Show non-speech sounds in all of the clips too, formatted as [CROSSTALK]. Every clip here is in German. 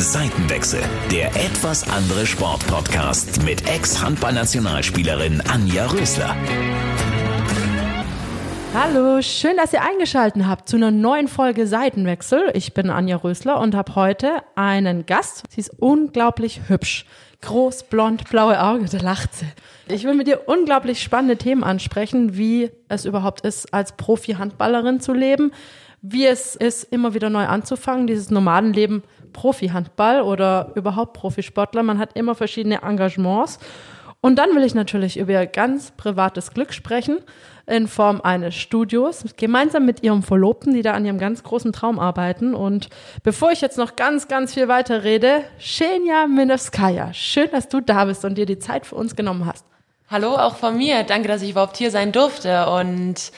Seitenwechsel, der etwas andere Sportpodcast mit Ex-Handballnationalspielerin Anja Rösler. Hallo, schön, dass ihr eingeschaltet habt zu einer neuen Folge Seitenwechsel. Ich bin Anja Rösler und habe heute einen Gast. Sie ist unglaublich hübsch. Groß, blond, blaue Augen, da lacht sie. Ich will mit ihr unglaublich spannende Themen ansprechen, wie es überhaupt ist, als Profi-Handballerin zu leben, wie es ist, immer wieder neu anzufangen, dieses Nomadenleben Profi-Handball oder überhaupt Profisportler. Man hat immer verschiedene Engagements. Und dann will ich natürlich über ihr ganz privates Glück sprechen in Form eines Studios, gemeinsam mit ihrem Verlobten, die da an ihrem ganz großen Traum arbeiten. Und bevor ich jetzt noch ganz, ganz viel weiter rede, Xenia Minowskaja, schön, dass du da bist und dir die Zeit für uns genommen hast. Hallo, auch von mir. Danke, dass ich überhaupt hier sein durfte und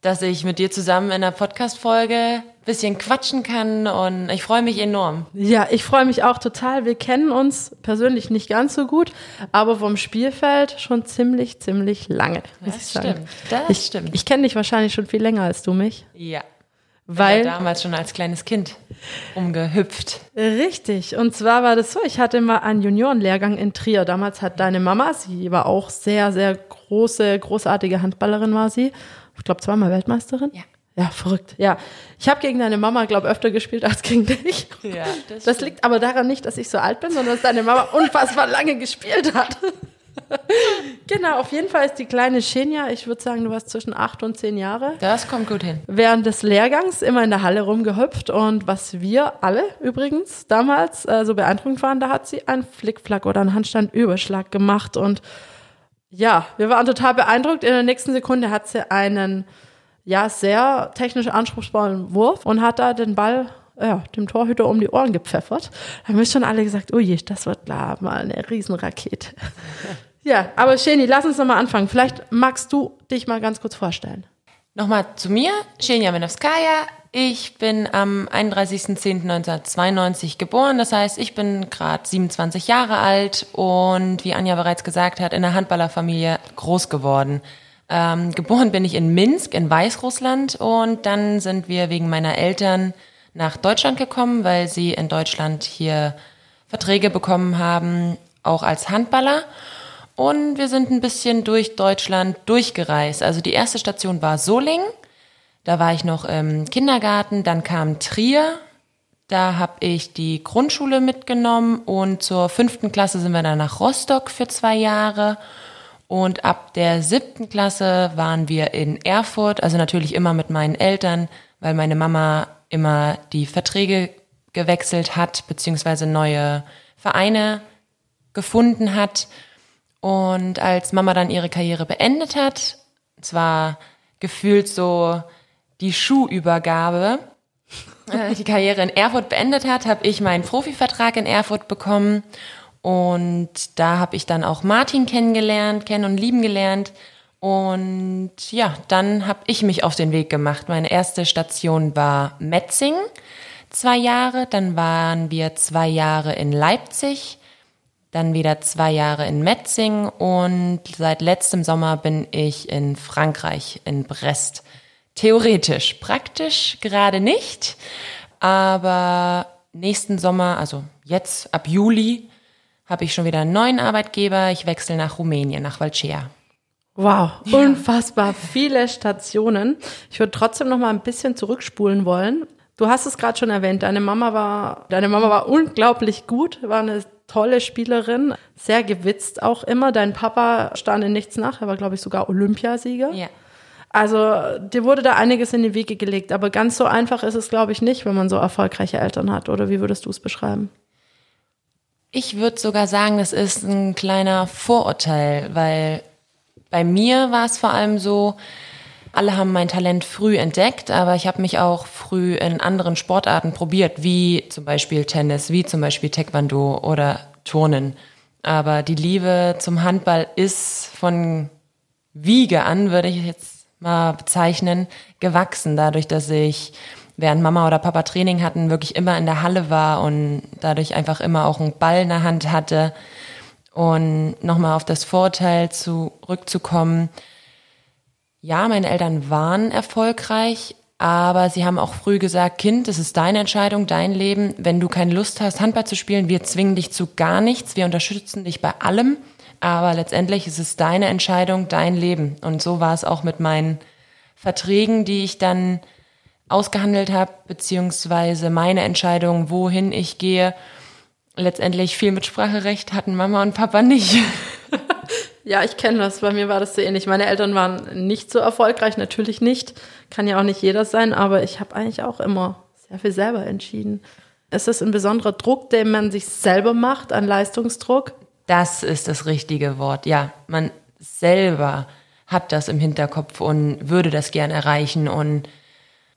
dass ich mit dir zusammen in der Podcast-Folge bisschen quatschen kann und ich freue mich enorm. Ja, ich freue mich auch total. Wir kennen uns persönlich nicht ganz so gut, aber vom Spielfeld schon ziemlich, ziemlich lange. Das ich sagen. stimmt. Das ich, stimmt. Ich kenne dich wahrscheinlich schon viel länger als du mich. Ja. Weil ja damals schon als kleines Kind umgehüpft. Richtig. Und zwar war das so, ich hatte mal einen Juniorenlehrgang in Trier. Damals hat deine Mama, sie war auch sehr, sehr große, großartige Handballerin war sie. Ich glaube zweimal Weltmeisterin. Ja. Ja, verrückt. Ja, ich habe gegen deine Mama, glaube öfter gespielt als gegen dich. Ja, das, das liegt aber daran nicht, dass ich so alt bin, sondern dass deine Mama unfassbar lange gespielt hat. genau, auf jeden Fall ist die kleine Xenia, ich würde sagen, du warst zwischen acht und zehn Jahre. Das kommt gut hin. Während des Lehrgangs immer in der Halle rumgehüpft und was wir alle übrigens damals äh, so beeindruckend waren, da hat sie einen Flickflack oder einen Handstandüberschlag gemacht und ja, wir waren total beeindruckt. In der nächsten Sekunde hat sie einen ja, sehr technisch anspruchsvollen Wurf und hat da den Ball ja, dem Torhüter um die Ohren gepfeffert. Da haben wir schon alle gesagt, ui, das wird klar mal eine Riesenrakete. [LAUGHS] ja, aber Sheni, lass uns nochmal anfangen. Vielleicht magst du dich mal ganz kurz vorstellen. Nochmal zu mir, Xenia Menowskaja. Ich bin am 31.10.1992 geboren. Das heißt, ich bin gerade 27 Jahre alt und wie Anja bereits gesagt hat, in einer Handballerfamilie groß geworden. Ähm, geboren bin ich in Minsk in Weißrussland und dann sind wir wegen meiner Eltern nach Deutschland gekommen, weil sie in Deutschland hier Verträge bekommen haben, auch als Handballer. Und wir sind ein bisschen durch Deutschland durchgereist. Also die erste Station war Solingen. Da war ich noch im Kindergarten. Dann kam Trier. Da habe ich die Grundschule mitgenommen und zur fünften Klasse sind wir dann nach Rostock für zwei Jahre. Und ab der siebten Klasse waren wir in Erfurt, also natürlich immer mit meinen Eltern, weil meine Mama immer die Verträge gewechselt hat, beziehungsweise neue Vereine gefunden hat. Und als Mama dann ihre Karriere beendet hat, zwar gefühlt so die Schuhübergabe, [LAUGHS] äh, die Karriere in Erfurt beendet hat, habe ich meinen Profivertrag in Erfurt bekommen und da habe ich dann auch Martin kennengelernt, kennen und lieben gelernt. Und ja, dann habe ich mich auf den Weg gemacht. Meine erste Station war Metzing, zwei Jahre. Dann waren wir zwei Jahre in Leipzig, dann wieder zwei Jahre in Metzing und seit letztem Sommer bin ich in Frankreich, in Brest. Theoretisch, praktisch gerade nicht, aber nächsten Sommer, also jetzt ab Juli, habe ich schon wieder einen neuen Arbeitgeber. Ich wechsle nach Rumänien, nach Valcea. Wow, unfassbar viele Stationen. Ich würde trotzdem noch mal ein bisschen zurückspulen wollen. Du hast es gerade schon erwähnt, deine Mama war, deine Mama war unglaublich gut, war eine tolle Spielerin, sehr gewitzt auch immer. Dein Papa stand in nichts nach, er war glaube ich sogar Olympiasieger. Ja. Also dir wurde da einiges in die Wege gelegt, aber ganz so einfach ist es glaube ich nicht, wenn man so erfolgreiche Eltern hat. Oder wie würdest du es beschreiben? Ich würde sogar sagen, das ist ein kleiner Vorurteil, weil bei mir war es vor allem so, alle haben mein Talent früh entdeckt, aber ich habe mich auch früh in anderen Sportarten probiert, wie zum Beispiel Tennis, wie zum Beispiel Taekwondo oder Turnen. Aber die Liebe zum Handball ist von Wiege an, würde ich jetzt mal bezeichnen, gewachsen, dadurch, dass ich während Mama oder Papa Training hatten, wirklich immer in der Halle war und dadurch einfach immer auch einen Ball in der Hand hatte. Und nochmal auf das Vorteil zurückzukommen. Ja, meine Eltern waren erfolgreich, Aber sie haben auch früh gesagt, Kind, das ist deine Entscheidung, dein Leben. Wenn du keine Lust hast, Handball zu spielen, wir zwingen dich zu gar nichts. Wir unterstützen dich bei allem. Aber letztendlich ist es deine Entscheidung, dein Leben. Und so war es auch mit meinen Verträgen, die ich dann ausgehandelt habe, beziehungsweise meine Entscheidung, wohin ich gehe. Letztendlich viel Mitspracherecht hatten Mama und Papa nicht. [LAUGHS] Ja, ich kenne das. Bei mir war das so ähnlich. Meine Eltern waren nicht so erfolgreich, natürlich nicht. Kann ja auch nicht jeder sein, aber ich habe eigentlich auch immer sehr viel selber entschieden. Ist das ein besonderer Druck, den man sich selber macht, ein Leistungsdruck? Das ist das richtige Wort. Ja, man selber hat das im Hinterkopf und würde das gern erreichen und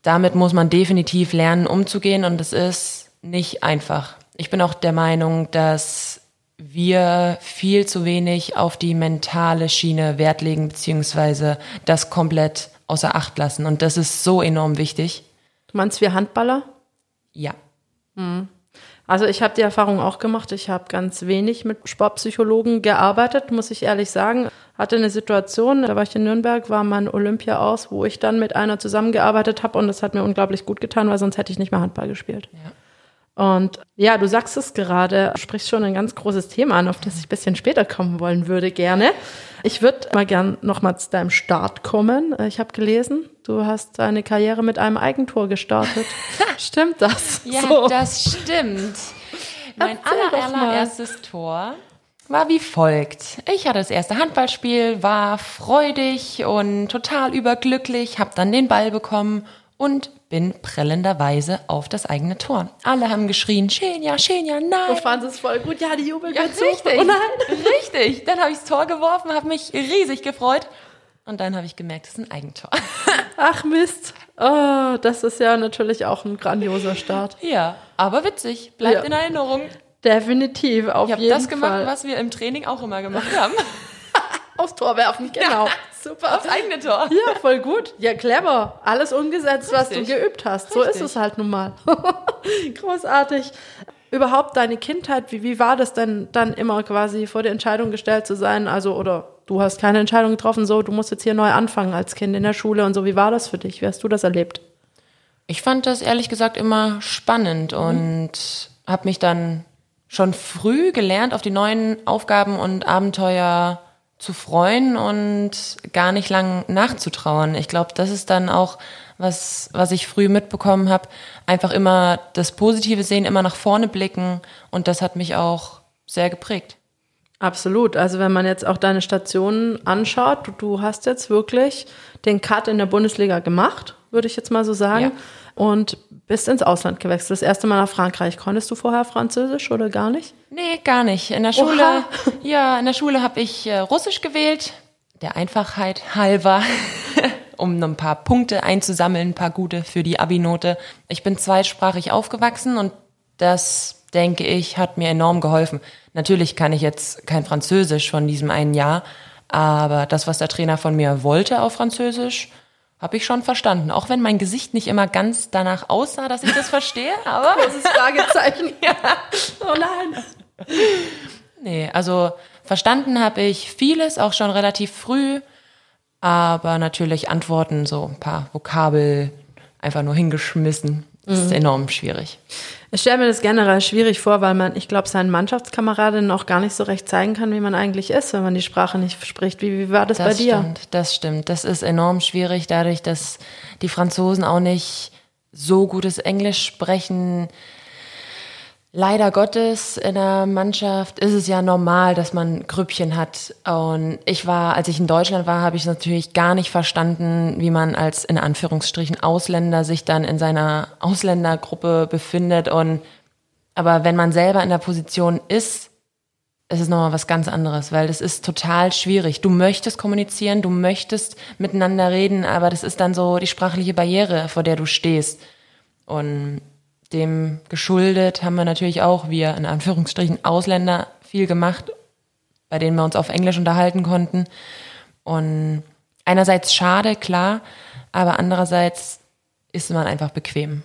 damit muss man definitiv lernen, umzugehen und es ist nicht einfach. Ich bin auch der Meinung, dass wir viel zu wenig auf die mentale Schiene Wert legen, beziehungsweise das komplett außer Acht lassen. Und das ist so enorm wichtig. Du meinst wir Handballer? Ja. Also ich habe die Erfahrung auch gemacht. Ich habe ganz wenig mit Sportpsychologen gearbeitet, muss ich ehrlich sagen. Hatte eine Situation, da war ich in Nürnberg, war mein Olympia aus, wo ich dann mit einer zusammengearbeitet habe und das hat mir unglaublich gut getan, weil sonst hätte ich nicht mehr Handball gespielt. Ja. Und ja, du sagst es gerade, du sprichst schon ein ganz großes Thema an, auf das ich ein bisschen später kommen wollen würde, gerne. Ich würde mal gern nochmal zu deinem Start kommen. Ich habe gelesen, du hast deine Karriere mit einem Eigentor gestartet. [LAUGHS] Stimmt das? Ja, So. das stimmt. [LAUGHS] Mein allererstes Tor war wie folgt. Ich hatte das erste Handballspiel, war freudig und total überglücklich, habe dann den Ball bekommen und bin prellenderweise auf das eigene Tor. Alle haben geschrien, Schenja, Du nein. fandest es voll gut. Ja, die jubeln Ja, zu. richtig. Oh [LAUGHS] nein. Richtig. Dann habe ich das Tor geworfen, habe mich riesig gefreut. Und dann habe ich gemerkt, es ist ein Eigentor. [LAUGHS] Ach Mist. Oh, das ist ja natürlich auch ein grandioser Start. ja, aber witzig. Bleibt Ja. in Erinnerung. Definitiv, auf Ich habe jeden das gemacht, Fall. was wir im Training auch immer gemacht haben. [LAUGHS] Aufs Tor werfen, genau. Super. Aufs eigene Tor. Ja, voll gut. Ja, clever. Alles umgesetzt, was du Richtig. geübt hast. So ist Richtig. es halt nun mal. [LAUGHS] Großartig. Überhaupt deine Kindheit, wie, wie war das denn dann immer quasi vor der Entscheidung gestellt zu sein? Also, oder du hast keine Entscheidung getroffen, so, du musst jetzt hier neu anfangen als Kind in der Schule und so. Wie war das für dich? Wie hast du das erlebt? Ich fand das ehrlich gesagt immer spannend und habe mich dann schon früh gelernt, auf die neuen Aufgaben und Abenteuer zu freuen und gar nicht lang nachzutrauern. Ich glaube, das ist dann auch was, was ich früh mitbekommen habe. Einfach immer das Positive sehen, immer nach vorne blicken und das hat mich auch sehr geprägt. Absolut. Also wenn man jetzt auch deine Stationen anschaut, du, du hast jetzt wirklich den Cut in der Bundesliga gemacht, würde ich jetzt mal so sagen, Ja. Und bist ins Ausland gewechselt. Das erste Mal nach Frankreich. Konntest du vorher Französisch oder gar nicht? Nee, gar nicht. In der Schule, Oha. [LAUGHS] ja, in der Schule habe ich äh, Russisch gewählt, der Einfachheit halber, [LAUGHS] um noch ein paar Punkte einzusammeln, ein paar gute für die Abi-Note. Ich bin zweisprachig aufgewachsen und das, denke ich, hat mir enorm geholfen. Natürlich kann ich jetzt kein Französisch von diesem einen Jahr, aber das, was der Trainer von mir wollte auf Französisch, habe ich schon verstanden. Auch wenn mein Gesicht nicht immer ganz danach aussah, dass ich das verstehe, aber Großes Fragezeichen. [LAUGHS] ja. Oh nein. Nee, also verstanden habe ich vieles, auch schon relativ früh, aber natürlich Antworten, so ein paar Vokabel einfach nur hingeschmissen. Das ist enorm schwierig. Ich stelle mir das generell schwierig vor, weil man, ich glaube, seinen Mannschaftskameraden auch gar nicht so recht zeigen kann, wie man eigentlich ist, wenn man die Sprache nicht spricht. Wie, wie war das, Das bei dir? stimmt, das stimmt. Das ist enorm schwierig, dadurch, dass die Franzosen auch nicht so gutes Englisch sprechen. Leider Gottes in der Mannschaft ist es ja normal, dass man Grüppchen hat. Und ich war, als ich in Deutschland war, habe ich natürlich gar nicht verstanden, wie man als in Anführungsstrichen Ausländer sich dann in seiner Ausländergruppe befindet. Und aber wenn man selber in der Position ist, es ist nochmal was ganz anderes, weil das ist total schwierig. Du möchtest kommunizieren, du möchtest miteinander reden, aber das ist dann so die sprachliche Barriere, vor der du stehst. Und dem geschuldet haben wir natürlich auch, wir in Anführungsstrichen Ausländer, viel gemacht, bei denen wir uns auf Englisch unterhalten konnten. Und einerseits schade, klar, aber andererseits ist man einfach bequem.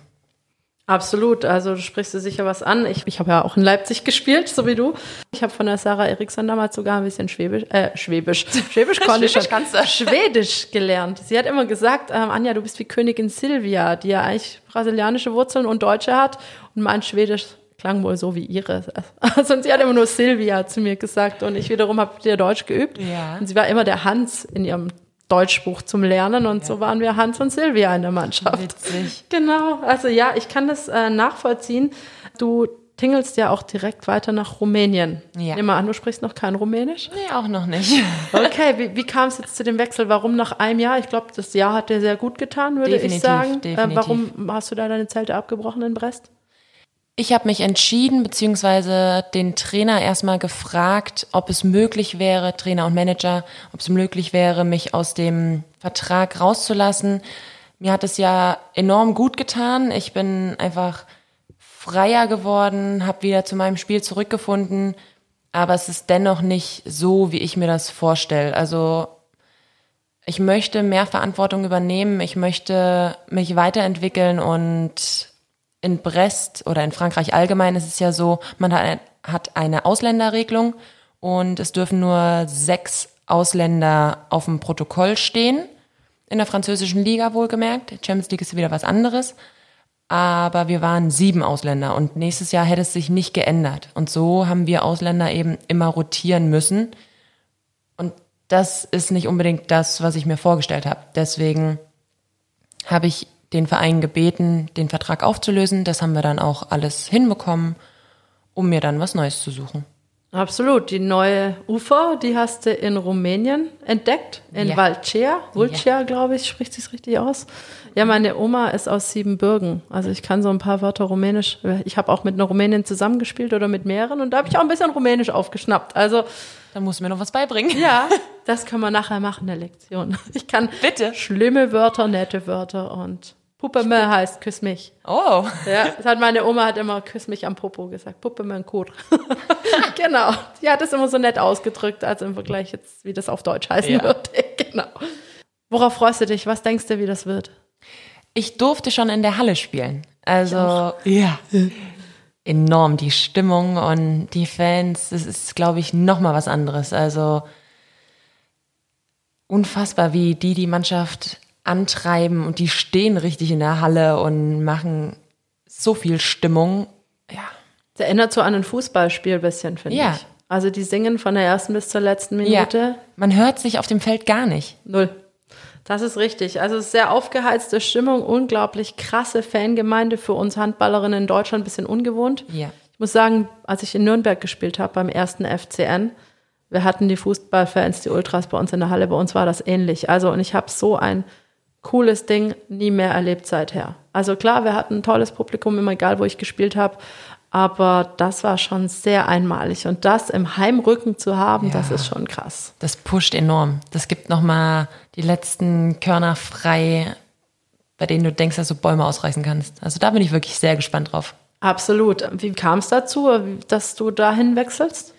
Absolut, also du sprichst dir sicher was an. Ich, ich habe ja auch in Leipzig gespielt, so wie du. Ich habe von der Sarah Eriksson damals sogar ein bisschen Schwäbisch, äh, Schwäbisch, [LAUGHS] Schwäbisch Schwäbisch kannst du. Schwedisch gelernt. Sie hat immer gesagt, ähm, Anja, du bist wie Königin Silvia, die ja eigentlich brasilianische Wurzeln und Deutsche hat. Und mein Schwedisch klang wohl so wie ihre. Also und sie hat immer nur Silvia zu mir gesagt und ich wiederum habe dir Deutsch geübt. Ja. Und sie war immer der Hans in ihrem Deutschbuch zum Lernen und so waren wir Hans und Silvia in der Mannschaft. Witzig. [LAUGHS] Genau, also ja, ich kann das äh, nachvollziehen. Du tingelst ja auch direkt weiter nach Rumänien. Ja. Mal an, du sprichst noch kein Rumänisch. Nee, auch noch nicht. [LAUGHS] Okay, wie, wie kam es jetzt zu dem Wechsel? Warum nach einem Jahr? Ich glaube, das Jahr hat dir sehr gut getan, würde ich Definitiv, sagen. definitiv. Äh, warum hast du da deine Zelte abgebrochen in Brest? Ich habe mich entschieden, beziehungsweise den Trainer erstmal gefragt, ob es möglich wäre, Trainer und Manager, ob es möglich wäre, mich aus dem Vertrag rauszulassen. Mir hat es ja enorm gut getan. Ich bin einfach freier geworden, habe wieder zu meinem Spiel zurückgefunden, aber es ist dennoch nicht so, wie ich mir das vorstelle. Also ich möchte mehr Verantwortung übernehmen, ich möchte mich weiterentwickeln und in Brest oder in Frankreich allgemein ist es ja so, man hat, eine Ausländerregelung und es dürfen nur sechs Ausländer auf dem Protokoll stehen. In der französischen Liga wohlgemerkt. Champions League ist wieder was anderes. Aber wir waren sieben Ausländer und nächstes Jahr hätte es sich nicht geändert. Und so haben wir Ausländer eben immer rotieren müssen. Und das ist nicht unbedingt das, was ich mir vorgestellt habe. Deswegen habe ich den Verein gebeten, den Vertrag aufzulösen. Das haben wir dann auch alles hinbekommen, um mir dann was Neues zu suchen. Absolut. Die neue Ufer, die hast du in Rumänien entdeckt, in Ja. Valcea. Vulcea, glaube ich, spricht sich's richtig aus. Ja, meine Oma ist aus Siebenbürgen. Also ich kann so ein paar Wörter Rumänisch. Ich habe auch mit einer Rumänin zusammengespielt oder mit mehreren und da habe ich auch ein bisschen Rumänisch aufgeschnappt. Also Da muss mir noch was beibringen. ja, [LAUGHS] das können wir nachher machen, eine Lektion. Ich kann Bitte. schlimme Wörter, nette Wörter und Puppeme heißt küss mich. Oh. Ja, das hat meine Oma hat immer küss mich am Popo gesagt. Puppe mein Kot. [LAUGHS] genau. Die hat es immer so nett ausgedrückt, als im Vergleich jetzt, wie das auf Deutsch heißen Ja. würde. [LAUGHS] genau. Worauf freust du dich? Was denkst du, wie das wird? Ich durfte schon in der Halle spielen. Also, ja. Enorm, die Stimmung und die Fans, das ist, glaube ich, nochmal was anderes. Also, unfassbar, wie die die Mannschaft antreiben und die stehen richtig in der Halle und machen so viel Stimmung. Ja, Das erinnert so an ein Fußballspiel ein bisschen, finde Ja. ich. Also die singen von der ersten bis zur letzten Minute. ja. Man hört sich auf dem Feld gar nicht. Null. Das ist richtig. Also es ist sehr aufgeheizte Stimmung, unglaublich krasse Fangemeinde für uns Handballerinnen in Deutschland, ein bisschen ungewohnt. Ja. Ich muss sagen, als ich in Nürnberg gespielt habe, beim ersten FCN, wir hatten die Fußballfans, die Ultras bei uns in der Halle, bei uns war das ähnlich. Also und ich habe so ein cooles Ding nie mehr erlebt seither. Also klar, wir hatten ein tolles Publikum, immer egal, wo ich gespielt habe, aber das war schon sehr einmalig. Und das im Heimrücken zu haben, das Ja. ist schon krass. Das pusht enorm. Das gibt nochmal die letzten Körner frei, bei denen du denkst, dass du Bäume ausreißen kannst. Also da bin ich wirklich sehr gespannt drauf. Absolut. Wie kam es dazu, dass du dahin wechselst?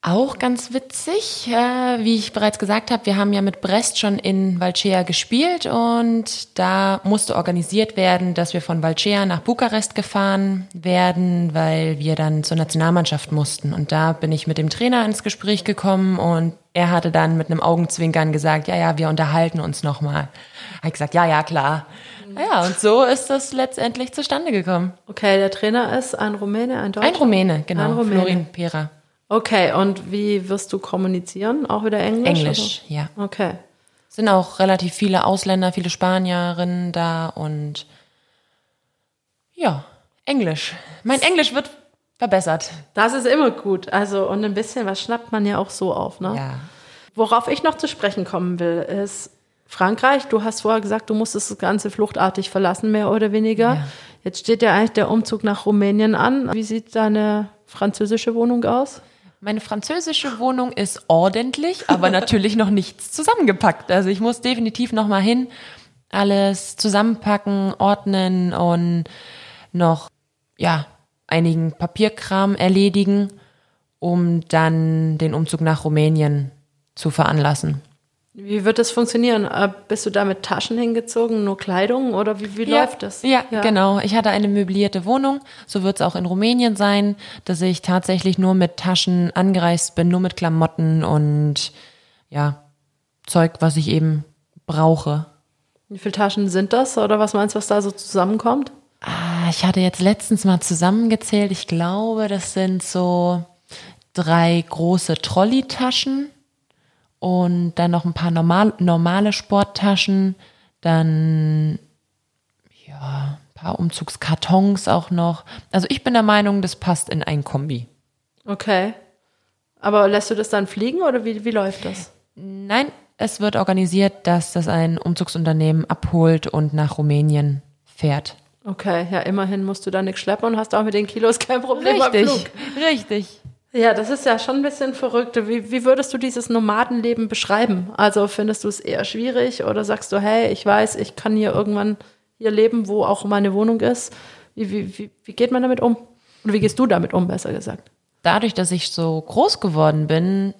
Auch ganz witzig, äh, wie ich bereits gesagt habe, wir haben ja mit Brest schon in Valcea gespielt und da musste organisiert werden, dass wir von Valcea nach Bukarest gefahren werden, weil wir dann zur Nationalmannschaft mussten. Und da bin ich mit dem Trainer ins Gespräch gekommen und er hatte dann mit einem Augenzwinkern gesagt, ja, ja, wir unterhalten uns nochmal. Habe ich gesagt, ja, ja, klar. Ja, und so ist das letztendlich zustande gekommen. Okay, der Trainer ist ein Rumäne, ein Deutscher? Ein Rumäne, genau, Ein Rumäne. Florin Pera. Okay, und wie wirst du kommunizieren? Auch wieder Englisch? Englisch, ja. Oder? Okay. sind auch relativ viele Ausländer, viele Spanierinnen da und ja, Englisch. Mein Englisch wird verbessert. Das ist immer gut. Also, und ein bisschen was schnappt man ja auch so auf, ne? Ja. Worauf ich noch zu sprechen kommen will, ist Frankreich. Du hast vorher gesagt, du musstest das Ganze fluchtartig verlassen, mehr oder weniger. Ja. Jetzt steht ja eigentlich der Umzug nach Rumänien an. Wie sieht deine französische Wohnung aus? Meine französische Wohnung ist ordentlich, aber natürlich noch nichts zusammengepackt. Also ich muss definitiv noch mal hin, alles zusammenpacken, ordnen und noch ja einigen Papierkram erledigen, um dann den Umzug nach Rumänien zu veranlassen. Wie wird das funktionieren? Äh, Bist du da mit Taschen hingezogen, nur Kleidung oder wie, wie läuft das? Ja, genau. Ich hatte eine möblierte Wohnung. So wird es auch in Rumänien sein, dass ich tatsächlich nur mit Taschen angereist bin, nur mit Klamotten und ja, Zeug, was ich eben brauche. Wie viele Taschen sind das oder was meinst du, was da so zusammenkommt? Ah, ich hatte jetzt letztens mal zusammengezählt. Ich glaube, das sind so drei große Trolley-Taschen und dann noch ein paar normal, normale Sporttaschen, dann ja, ein paar Umzugskartons auch noch. Also ich bin der Meinung, das passt in ein Kombi. Okay. Aber lässt du das dann fliegen oder wie, wie läuft das? Nein, es wird organisiert, dass das ein Umzugsunternehmen abholt und nach Rumänien fährt. Okay, ja, immerhin musst du da nichts schleppen und hast auch mit den Kilos kein Problem beim Flug. richtig. Ja, das ist ja schon ein bisschen verrückt. Wie, wie würdest du dieses Nomadenleben beschreiben? Also findest du es eher schwierig oder sagst du, hey, ich weiß, ich kann hier irgendwann hier leben, wo auch meine Wohnung ist? Wie, wie, wie, wie geht man damit um? Oder wie gehst du damit um, besser gesagt? Dadurch, dass ich so groß geworden bin,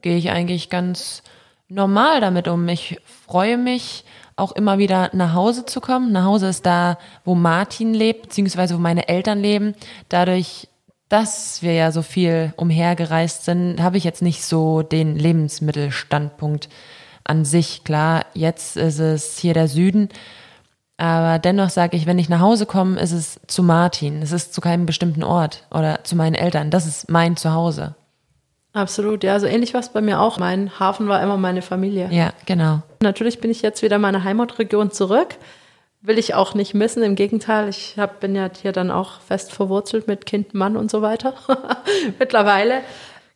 gehe ich eigentlich ganz normal damit um. Ich freue mich auch immer wieder nach Hause zu kommen. Nach Hause ist da, wo Martin lebt, beziehungsweise wo meine Eltern leben. Dadurch dass wir ja so viel umhergereist sind, habe ich jetzt nicht so den Lebensmittelstandpunkt an sich. Klar, jetzt ist es hier der Süden, aber dennoch sage ich, wenn ich nach Hause komme, ist es zu Martin. Es ist zu keinem bestimmten Ort oder zu meinen Eltern. Das ist mein Zuhause. Absolut, ja, so ähnlich war es bei mir auch. Mein Hafen war immer meine Familie. Ja, genau. Natürlich bin ich jetzt wieder in meine Heimatregion zurück will ich auch nicht missen. Im Gegenteil, ich hab, bin ja hier dann auch fest verwurzelt mit Kind, Mann und so weiter. [LAUGHS] Mittlerweile.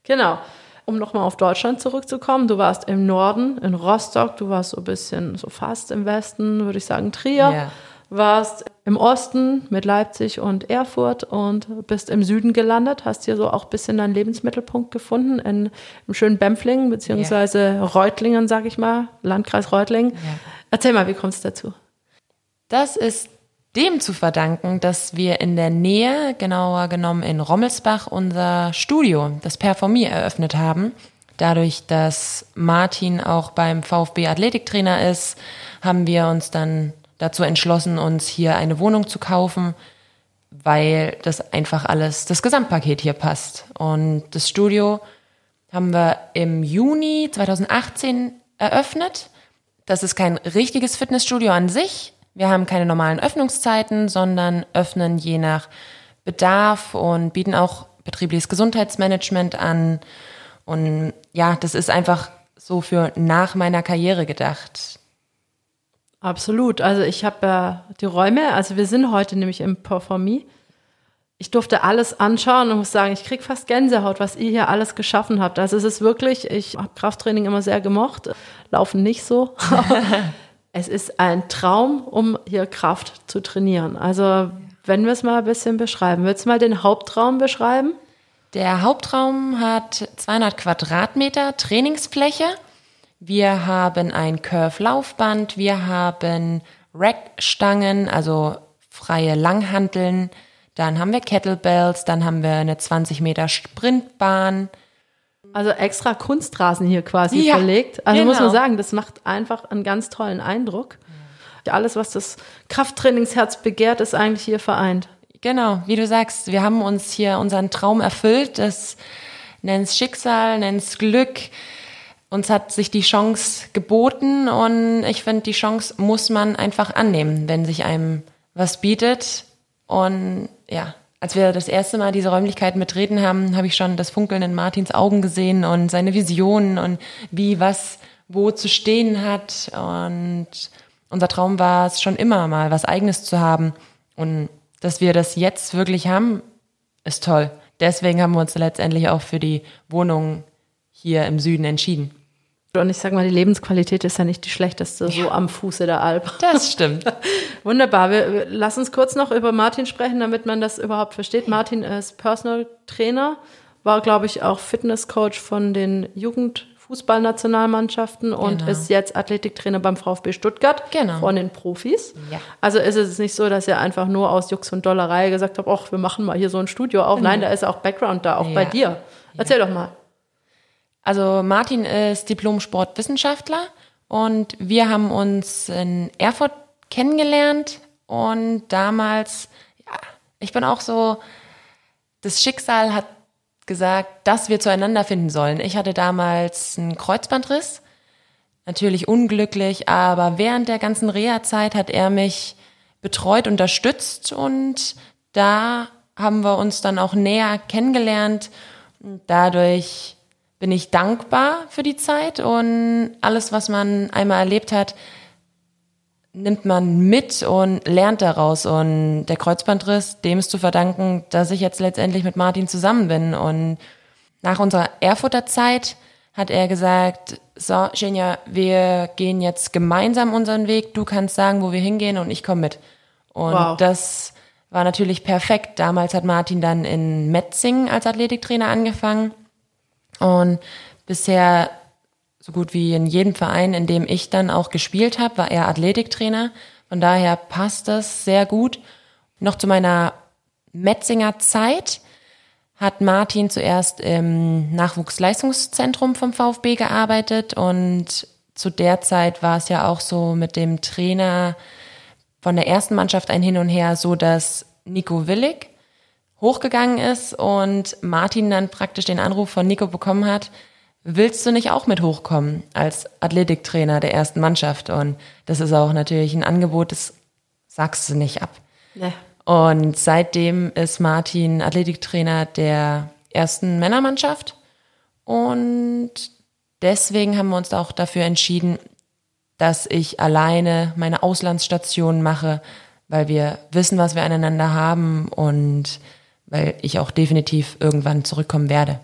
Genau. Um nochmal auf Deutschland zurückzukommen, du warst im Norden, in Rostock, du warst so ein bisschen, so fast im Westen, würde ich sagen, Trier. Yeah. Warst im Osten mit Leipzig und Erfurt und bist im Süden gelandet, hast hier so auch ein bisschen deinen Lebensmittelpunkt gefunden in, im schönen Bempflingen, beziehungsweise yeah. Reutlingen, sag ich mal, Landkreis Reutlingen. Yeah. Erzähl mal, wie kommst du dazu? Das ist dem zu verdanken, dass wir in der Nähe, genauer genommen in Rommelsbach, unser Studio, das Performier, eröffnet haben. Dadurch, dass Martin auch beim VfB Athletiktrainer ist, haben wir uns dann dazu entschlossen, uns hier eine Wohnung zu kaufen, weil das einfach alles, das Gesamtpaket hier passt. Und das Studio haben wir im Juni 2018 eröffnet. Das ist kein richtiges Fitnessstudio an sich, wir haben keine normalen Öffnungszeiten, sondern öffnen je nach Bedarf und bieten auch betriebliches Gesundheitsmanagement an. Und ja, das ist einfach so für nach meiner Karriere gedacht. Absolut. Also ich habe ja die Räume, also wir sind heute nämlich im Performie. Ich durfte alles anschauen und muss sagen, ich krieg fast Gänsehaut, was ihr hier alles geschaffen habt. Also es ist wirklich, ich habe Krafttraining immer sehr gemocht, laufen nicht so. [LAUGHS] [LAUGHS] es ist ein Traum, um hier Kraft zu trainieren. Also wenn wir es mal ein bisschen beschreiben, willst du mal den Hauptraum beschreiben? Der Hauptraum hat 200 Quadratmeter Trainingsfläche. Wir haben ein Curve-Laufband, wir haben Rackstangen, also freie Langhanteln, dann haben wir Kettlebells, dann haben wir eine 20 Meter Sprintbahn, also extra Kunstrasen hier quasi ja, verlegt. Also genau. muss man sagen, das macht einfach einen ganz tollen Eindruck. Alles, was das Krafttrainingsherz begehrt, ist eigentlich hier vereint. Genau, wie du sagst, wir haben uns hier unseren Traum erfüllt. Das nennt Schicksal, nennt Glück. Uns hat sich die Chance geboten und ich finde, die Chance muss man einfach annehmen, wenn sich einem was bietet. Und ja, als wir das erste Mal diese Räumlichkeiten betreten haben, habe ich schon das Funkeln in Martins Augen gesehen und seine Visionen und wie was wo zu stehen hat. Und unser Traum war es schon immer mal, was eigenes zu haben. Und dass wir das jetzt wirklich haben, ist toll. Deswegen haben wir uns letztendlich auch für die Wohnung hier im Süden entschieden. Und ich sag mal, die Lebensqualität ist ja nicht die schlechteste, ja. so am Fuße der Alp. Das stimmt. [LAUGHS] Wunderbar. Wir, lass uns kurz noch über Martin sprechen, damit man das überhaupt versteht. Martin ist Personal Trainer, war, glaube ich, auch Fitnesscoach von den Jugendfußballnationalmannschaften genau. und ist jetzt Athletiktrainer beim VfB Stuttgart genau. von den Profis. Ja. Also ist es nicht so, dass er einfach nur aus Jux und Dollerei gesagt hat, ach, wir machen mal hier so ein Studio auf. Nein, da ist auch Background da, auch ja. bei dir. Erzähl doch mal. Also Martin ist Diplom-Sportwissenschaftler und wir haben uns in Erfurt kennengelernt und damals, ja, ich bin auch so, das Schicksal hat gesagt, dass wir zueinander finden sollen. Ich hatte damals einen Kreuzbandriss, natürlich unglücklich, aber während der ganzen Reha-Zeit hat er mich betreut, unterstützt und da haben wir uns dann auch näher kennengelernt. Dadurch bin ich dankbar für die Zeit und alles, was man einmal erlebt hat, nimmt man mit und lernt daraus. Und der Kreuzbandriss, dem ist zu verdanken, dass ich jetzt letztendlich mit Martin zusammen bin. Und nach unserer Erfurter Zeit hat er gesagt, so, Genia, wir gehen jetzt gemeinsam unseren Weg. Du kannst sagen, wo wir hingehen und ich komme mit. Und wow. das war natürlich perfekt. Damals hat Martin dann in Metzingen als Athletiktrainer angefangen. Und bisher so gut wie in jedem Verein, in dem ich dann auch gespielt habe, war er Athletiktrainer. Von daher passt das sehr gut. Noch zu meiner Metzinger Zeit hat Martin zuerst im Nachwuchsleistungszentrum vom VfB gearbeitet und zu der Zeit war es ja auch so mit dem Trainer von der ersten Mannschaft ein Hin und Her, so dass Nico Willig hochgegangen ist und Martin dann praktisch den Anruf von Nico bekommen hat, willst du nicht auch mit hochkommen als Athletiktrainer der ersten Mannschaft? Und das ist auch natürlich ein Angebot, das sagst du nicht ab. Nee. Und seitdem ist Martin Athletiktrainer der ersten Männermannschaft. Und deswegen haben wir uns auch dafür entschieden, dass ich alleine meine Auslandsstation mache, weil wir wissen, was wir aneinander haben und weil ich auch definitiv irgendwann zurückkommen werde.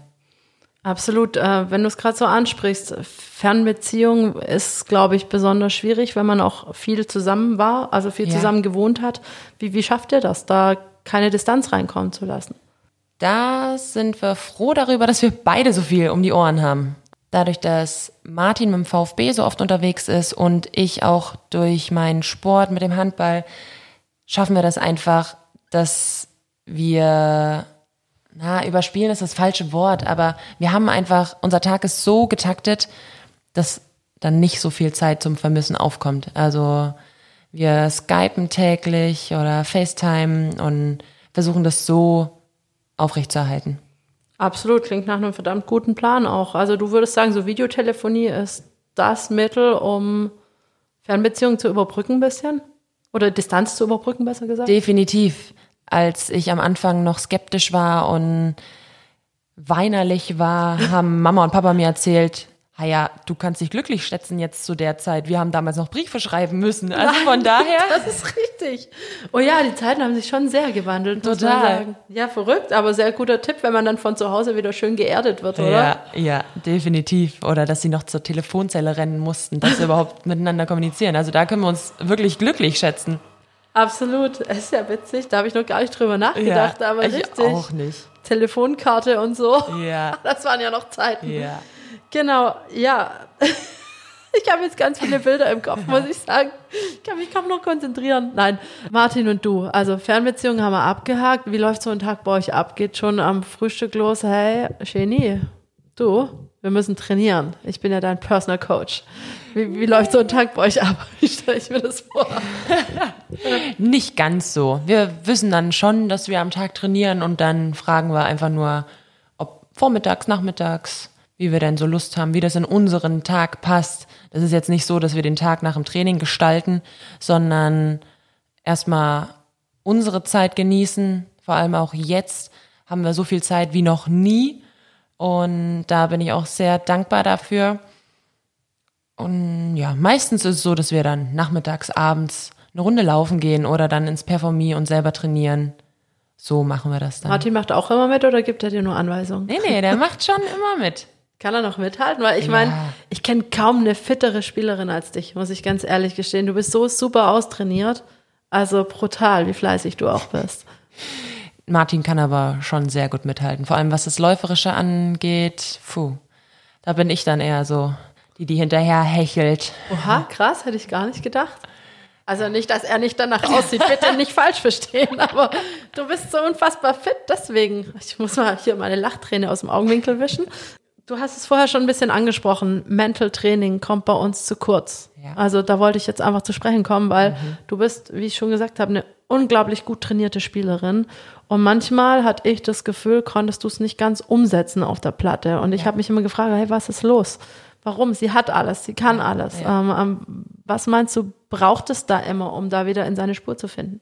Absolut. Äh, wenn du es gerade so ansprichst, Fernbeziehung ist, glaube ich, besonders schwierig, wenn man auch viel zusammen war, also viel ja. zusammen gewohnt hat. Wie, wie schafft ihr das, da keine Distanz reinkommen zu lassen? Da sind wir froh darüber, dass wir beide so viel um die Ohren haben. Dadurch, dass Martin mit dem VfB so oft unterwegs ist und ich auch durch meinen Sport mit dem Handball, schaffen wir das einfach, dass wir na, überspielen ist das falsche Wort, aber wir haben einfach, unser Tag ist so getaktet, dass dann nicht so viel Zeit zum Vermissen aufkommt. Also wir skypen täglich oder FaceTime und versuchen das so aufrechtzuerhalten. Absolut, klingt nach einem verdammt guten Plan auch. Also du würdest sagen, so Videotelefonie ist das Mittel, um Fernbeziehungen zu überbrücken ein bisschen? Oder Distanz zu überbrücken, besser gesagt? Definitiv als ich am Anfang noch skeptisch war und weinerlich war, haben Mama und Papa mir erzählt, ja, du kannst dich glücklich schätzen jetzt zu der Zeit. Wir haben damals noch Briefe schreiben müssen. Also Nein, von daher. [LAUGHS] Das ist richtig. Oh ja, die Zeiten haben sich schon sehr gewandelt. Total. Ja, verrückt, aber sehr guter Tipp, wenn man dann von zu Hause wieder schön geerdet wird, oder? Ja, ja, definitiv. Oder dass sie noch zur Telefonzelle rennen mussten, dass sie [LAUGHS] überhaupt miteinander kommunizieren. Also da können wir uns wirklich glücklich schätzen. Absolut. Es ist ja witzig. Da habe ich noch gar nicht drüber nachgedacht, ja, aber ich richtig. auch nicht. Telefonkarte und so. Ja. [LAUGHS] Das waren ja noch Zeiten. Ja. Genau, ja. [LAUGHS] Ich habe jetzt ganz viele Bilder im Kopf, muss ich sagen. Ich kann mich kaum noch konzentrieren. Nein, Martin und du. Also Fernbeziehungen haben wir abgehakt. Wie läuft so ein Tag bei euch ab? Geht schon am Frühstück los? Hey, Genie, du, wir müssen trainieren. Ich bin ja dein Personal Coach. Wie, wie läuft so ein Tag bei euch ab? [LAUGHS] Wie stelle ich mir das vor? [LAUGHS] Nicht ganz so. Wir wissen dann schon, dass wir am Tag trainieren und dann fragen wir einfach nur, ob vormittags, nachmittags, wie wir denn so Lust haben, wie das in unseren Tag passt. Das ist jetzt nicht so, dass wir den Tag nach dem Training gestalten, sondern erstmal unsere Zeit genießen. Vor allem auch jetzt haben wir so viel Zeit wie noch nie. Und da bin ich auch sehr dankbar dafür. Und ja, meistens ist es so, dass wir dann nachmittags, abends eine Runde laufen gehen oder dann ins Performie und selber trainieren. So machen wir das dann. Martin macht auch immer mit oder gibt er dir nur Anweisungen? Nee, nee, der macht schon immer mit. Kann er noch mithalten? Weil ich ja. meine, ich kenne kaum eine fittere Spielerin als dich, muss ich ganz ehrlich gestehen. Du bist so super austrainiert. Also brutal, wie fleißig du auch bist. Martin kann aber schon sehr gut mithalten. Vor allem was das Läuferische angeht, puh, da bin ich dann eher so die die hinterher hechelt. Oha, krass, hätte ich gar nicht gedacht. Also nicht, dass er nicht danach aussieht, bitte nicht falsch verstehen, aber du bist so unfassbar fit, deswegen. Ich muss mal hier meine Lachträne aus dem Augenwinkel wischen. Du hast es vorher schon ein bisschen angesprochen. Mental Training kommt bei uns zu kurz. Ja. Also da wollte ich jetzt einfach zu sprechen kommen, weil du bist, wie ich schon gesagt habe, eine unglaublich gut trainierte Spielerin. Und manchmal hatte ich das Gefühl, konntest du es nicht ganz umsetzen auf der Platte. Und ich habe mich immer gefragt, hey, was ist los? Warum? Sie hat alles, sie kann alles. Ja. Ähm, ähm, was meinst du, braucht es da immer, um da wieder in seine Spur zu finden?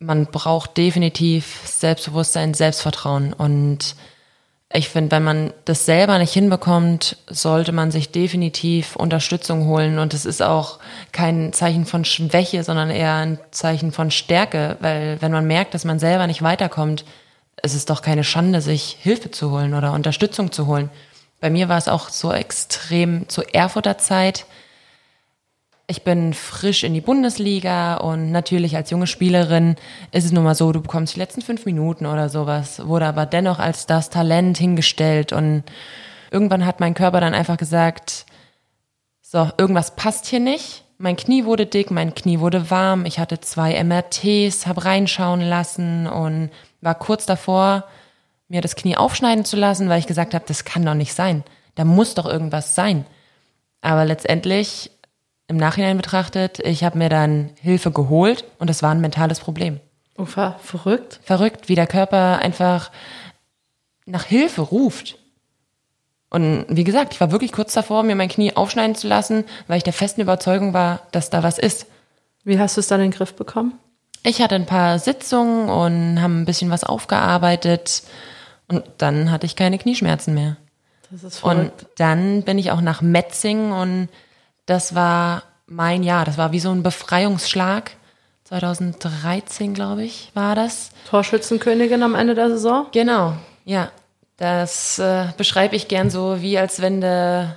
man braucht definitiv Selbstbewusstsein, Selbstvertrauen. Und ich finde, wenn man das selber nicht hinbekommt, sollte man sich definitiv Unterstützung holen. Und es ist auch kein Zeichen von Schwäche, sondern eher ein Zeichen von Stärke. Weil wenn man merkt, dass man selber nicht weiterkommt, es ist doch keine Schande, sich Hilfe zu holen oder Unterstützung zu holen. Bei mir war es auch so extrem zur Erfurter Zeit ich bin frisch in die Bundesliga und natürlich als junge Spielerin ist es nun mal so, du bekommst die letzten fünf Minuten oder sowas, wurde aber dennoch als das Talent hingestellt und irgendwann hat mein Körper dann einfach gesagt, so, irgendwas passt hier nicht. Mein Knie wurde dick, mein Knie wurde warm, ich hatte zwei MRTs, habe reinschauen lassen und war kurz davor, mir das Knie aufschneiden zu lassen, weil ich gesagt habe, das kann doch nicht sein. Da muss doch irgendwas sein. Aber letztendlich im Nachhinein betrachtet, ich habe mir dann Hilfe geholt und das war ein mentales Problem. Ver verrückt. Verrückt, wie der Körper einfach nach Hilfe ruft. Und wie gesagt, ich war wirklich kurz davor, mir mein Knie aufschneiden zu lassen, weil ich der festen Überzeugung war, dass da was ist. Wie hast du es dann in den Griff bekommen? Ich hatte ein paar Sitzungen und haben ein bisschen was aufgearbeitet und dann hatte ich keine Knieschmerzen mehr. Das ist Und verrückt. dann bin ich auch nach Metzing und das war mein Jahr. Das war wie so ein Befreiungsschlag. 2013, glaube ich, war das. Torschützenkönigin am Ende der Saison? Genau, ja. Das äh, beschreibe ich gern so, wie als wenn du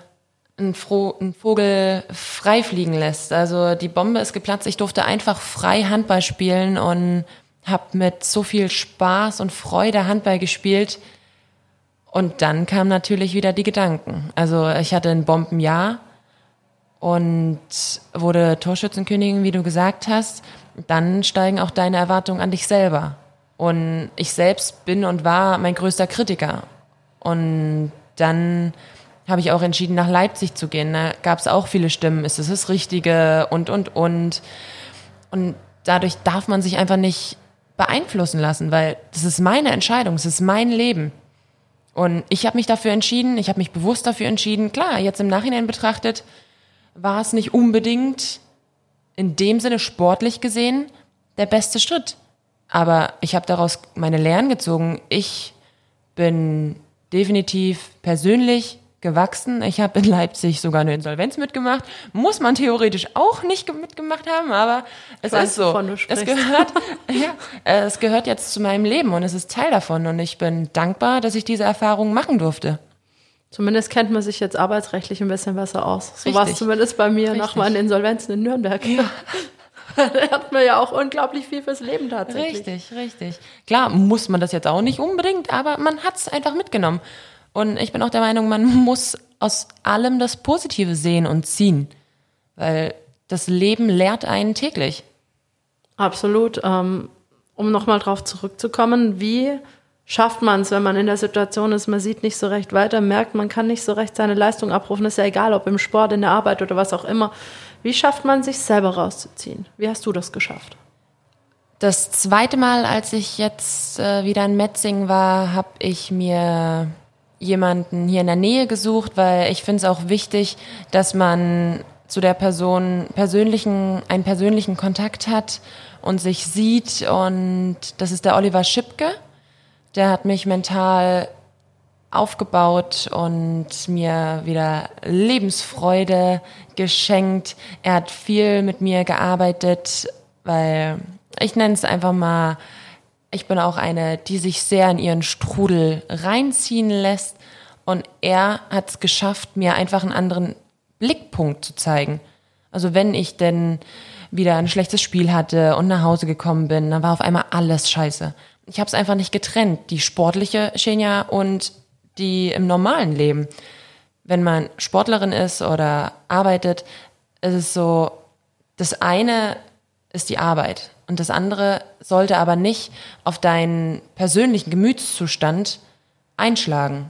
einen, einen Vogel frei fliegen lässt. Also die Bombe ist geplatzt. Ich durfte einfach frei Handball spielen und habe mit so viel Spaß und Freude Handball gespielt. Und dann kamen natürlich wieder die Gedanken. Also ich hatte ein Bombenjahr und wurde Torschützenkönigin, wie du gesagt hast. Dann steigen auch deine Erwartungen an dich selber. Und ich selbst bin und war mein größter Kritiker. Und dann habe ich auch entschieden, nach Leipzig zu gehen. Da gab es auch viele Stimmen. Ist es das Richtige? Und, und, und. Und dadurch darf man sich einfach nicht beeinflussen lassen, weil das ist meine Entscheidung, es ist mein Leben. Und ich habe mich dafür entschieden, ich habe mich bewusst dafür entschieden. Klar, jetzt im Nachhinein betrachtet, war es nicht unbedingt in dem Sinne sportlich gesehen der beste Schritt. Aber ich habe daraus meine Lehren gezogen. Ich bin definitiv persönlich gewachsen. Ich habe in Leipzig sogar eine Insolvenz mitgemacht. Muss man theoretisch auch nicht ge- mitgemacht haben, aber es weiß, ist so. es gehört, [LAUGHS] ja, es gehört jetzt zu meinem Leben und es ist Teil davon. Und ich bin dankbar, dass ich diese Erfahrung machen durfte. Zumindest kennt man sich jetzt arbeitsrechtlich ein bisschen besser aus. So war es zumindest bei mir nach Richtig. meinen Insolvenzen in Nürnberg. [LAUGHS] da lernt man ja auch unglaublich viel fürs Leben tatsächlich. Richtig, richtig. Klar, muss man das jetzt auch nicht unbedingt, aber man hat es einfach mitgenommen. Und ich bin auch der Meinung, man muss aus allem das Positive sehen und ziehen. Weil das Leben lehrt einen täglich. Absolut. Ähm, um nochmal drauf zurückzukommen, wie schafft man es, wenn man in der Situation ist, man sieht nicht so recht weiter, merkt, man kann nicht so recht seine Leistung abrufen, ist ja egal, ob im Sport, in der Arbeit oder was auch immer. Wie schafft man sich selber rauszuziehen? Wie hast du das geschafft? Das zweite Mal, als ich jetzt äh, wieder in Metzing war, habe ich mir jemanden hier in der Nähe gesucht, weil ich finde es auch wichtig, dass man zu der Person persönlichen, einen persönlichen Kontakt hat und sich sieht. Und das ist der Oliver Schipke. Der hat mich mental aufgebaut und mir wieder Lebensfreude geschenkt. Er hat viel mit mir gearbeitet, weil ich nenne es einfach mal, ich bin auch eine, die sich sehr in ihren Strudel reinziehen lässt. Und er hat es geschafft, mir einfach einen anderen Blickpunkt zu zeigen. Also wenn ich denn wieder ein schlechtes Spiel hatte und nach Hause gekommen bin, dann war auf einmal alles scheiße. Ich habe es einfach nicht getrennt, die sportliche Xenia und die im normalen Leben. Wenn man Sportlerin ist oder arbeitet, ist es so, das eine ist die Arbeit und das andere sollte aber nicht auf deinen persönlichen Gemütszustand einschlagen.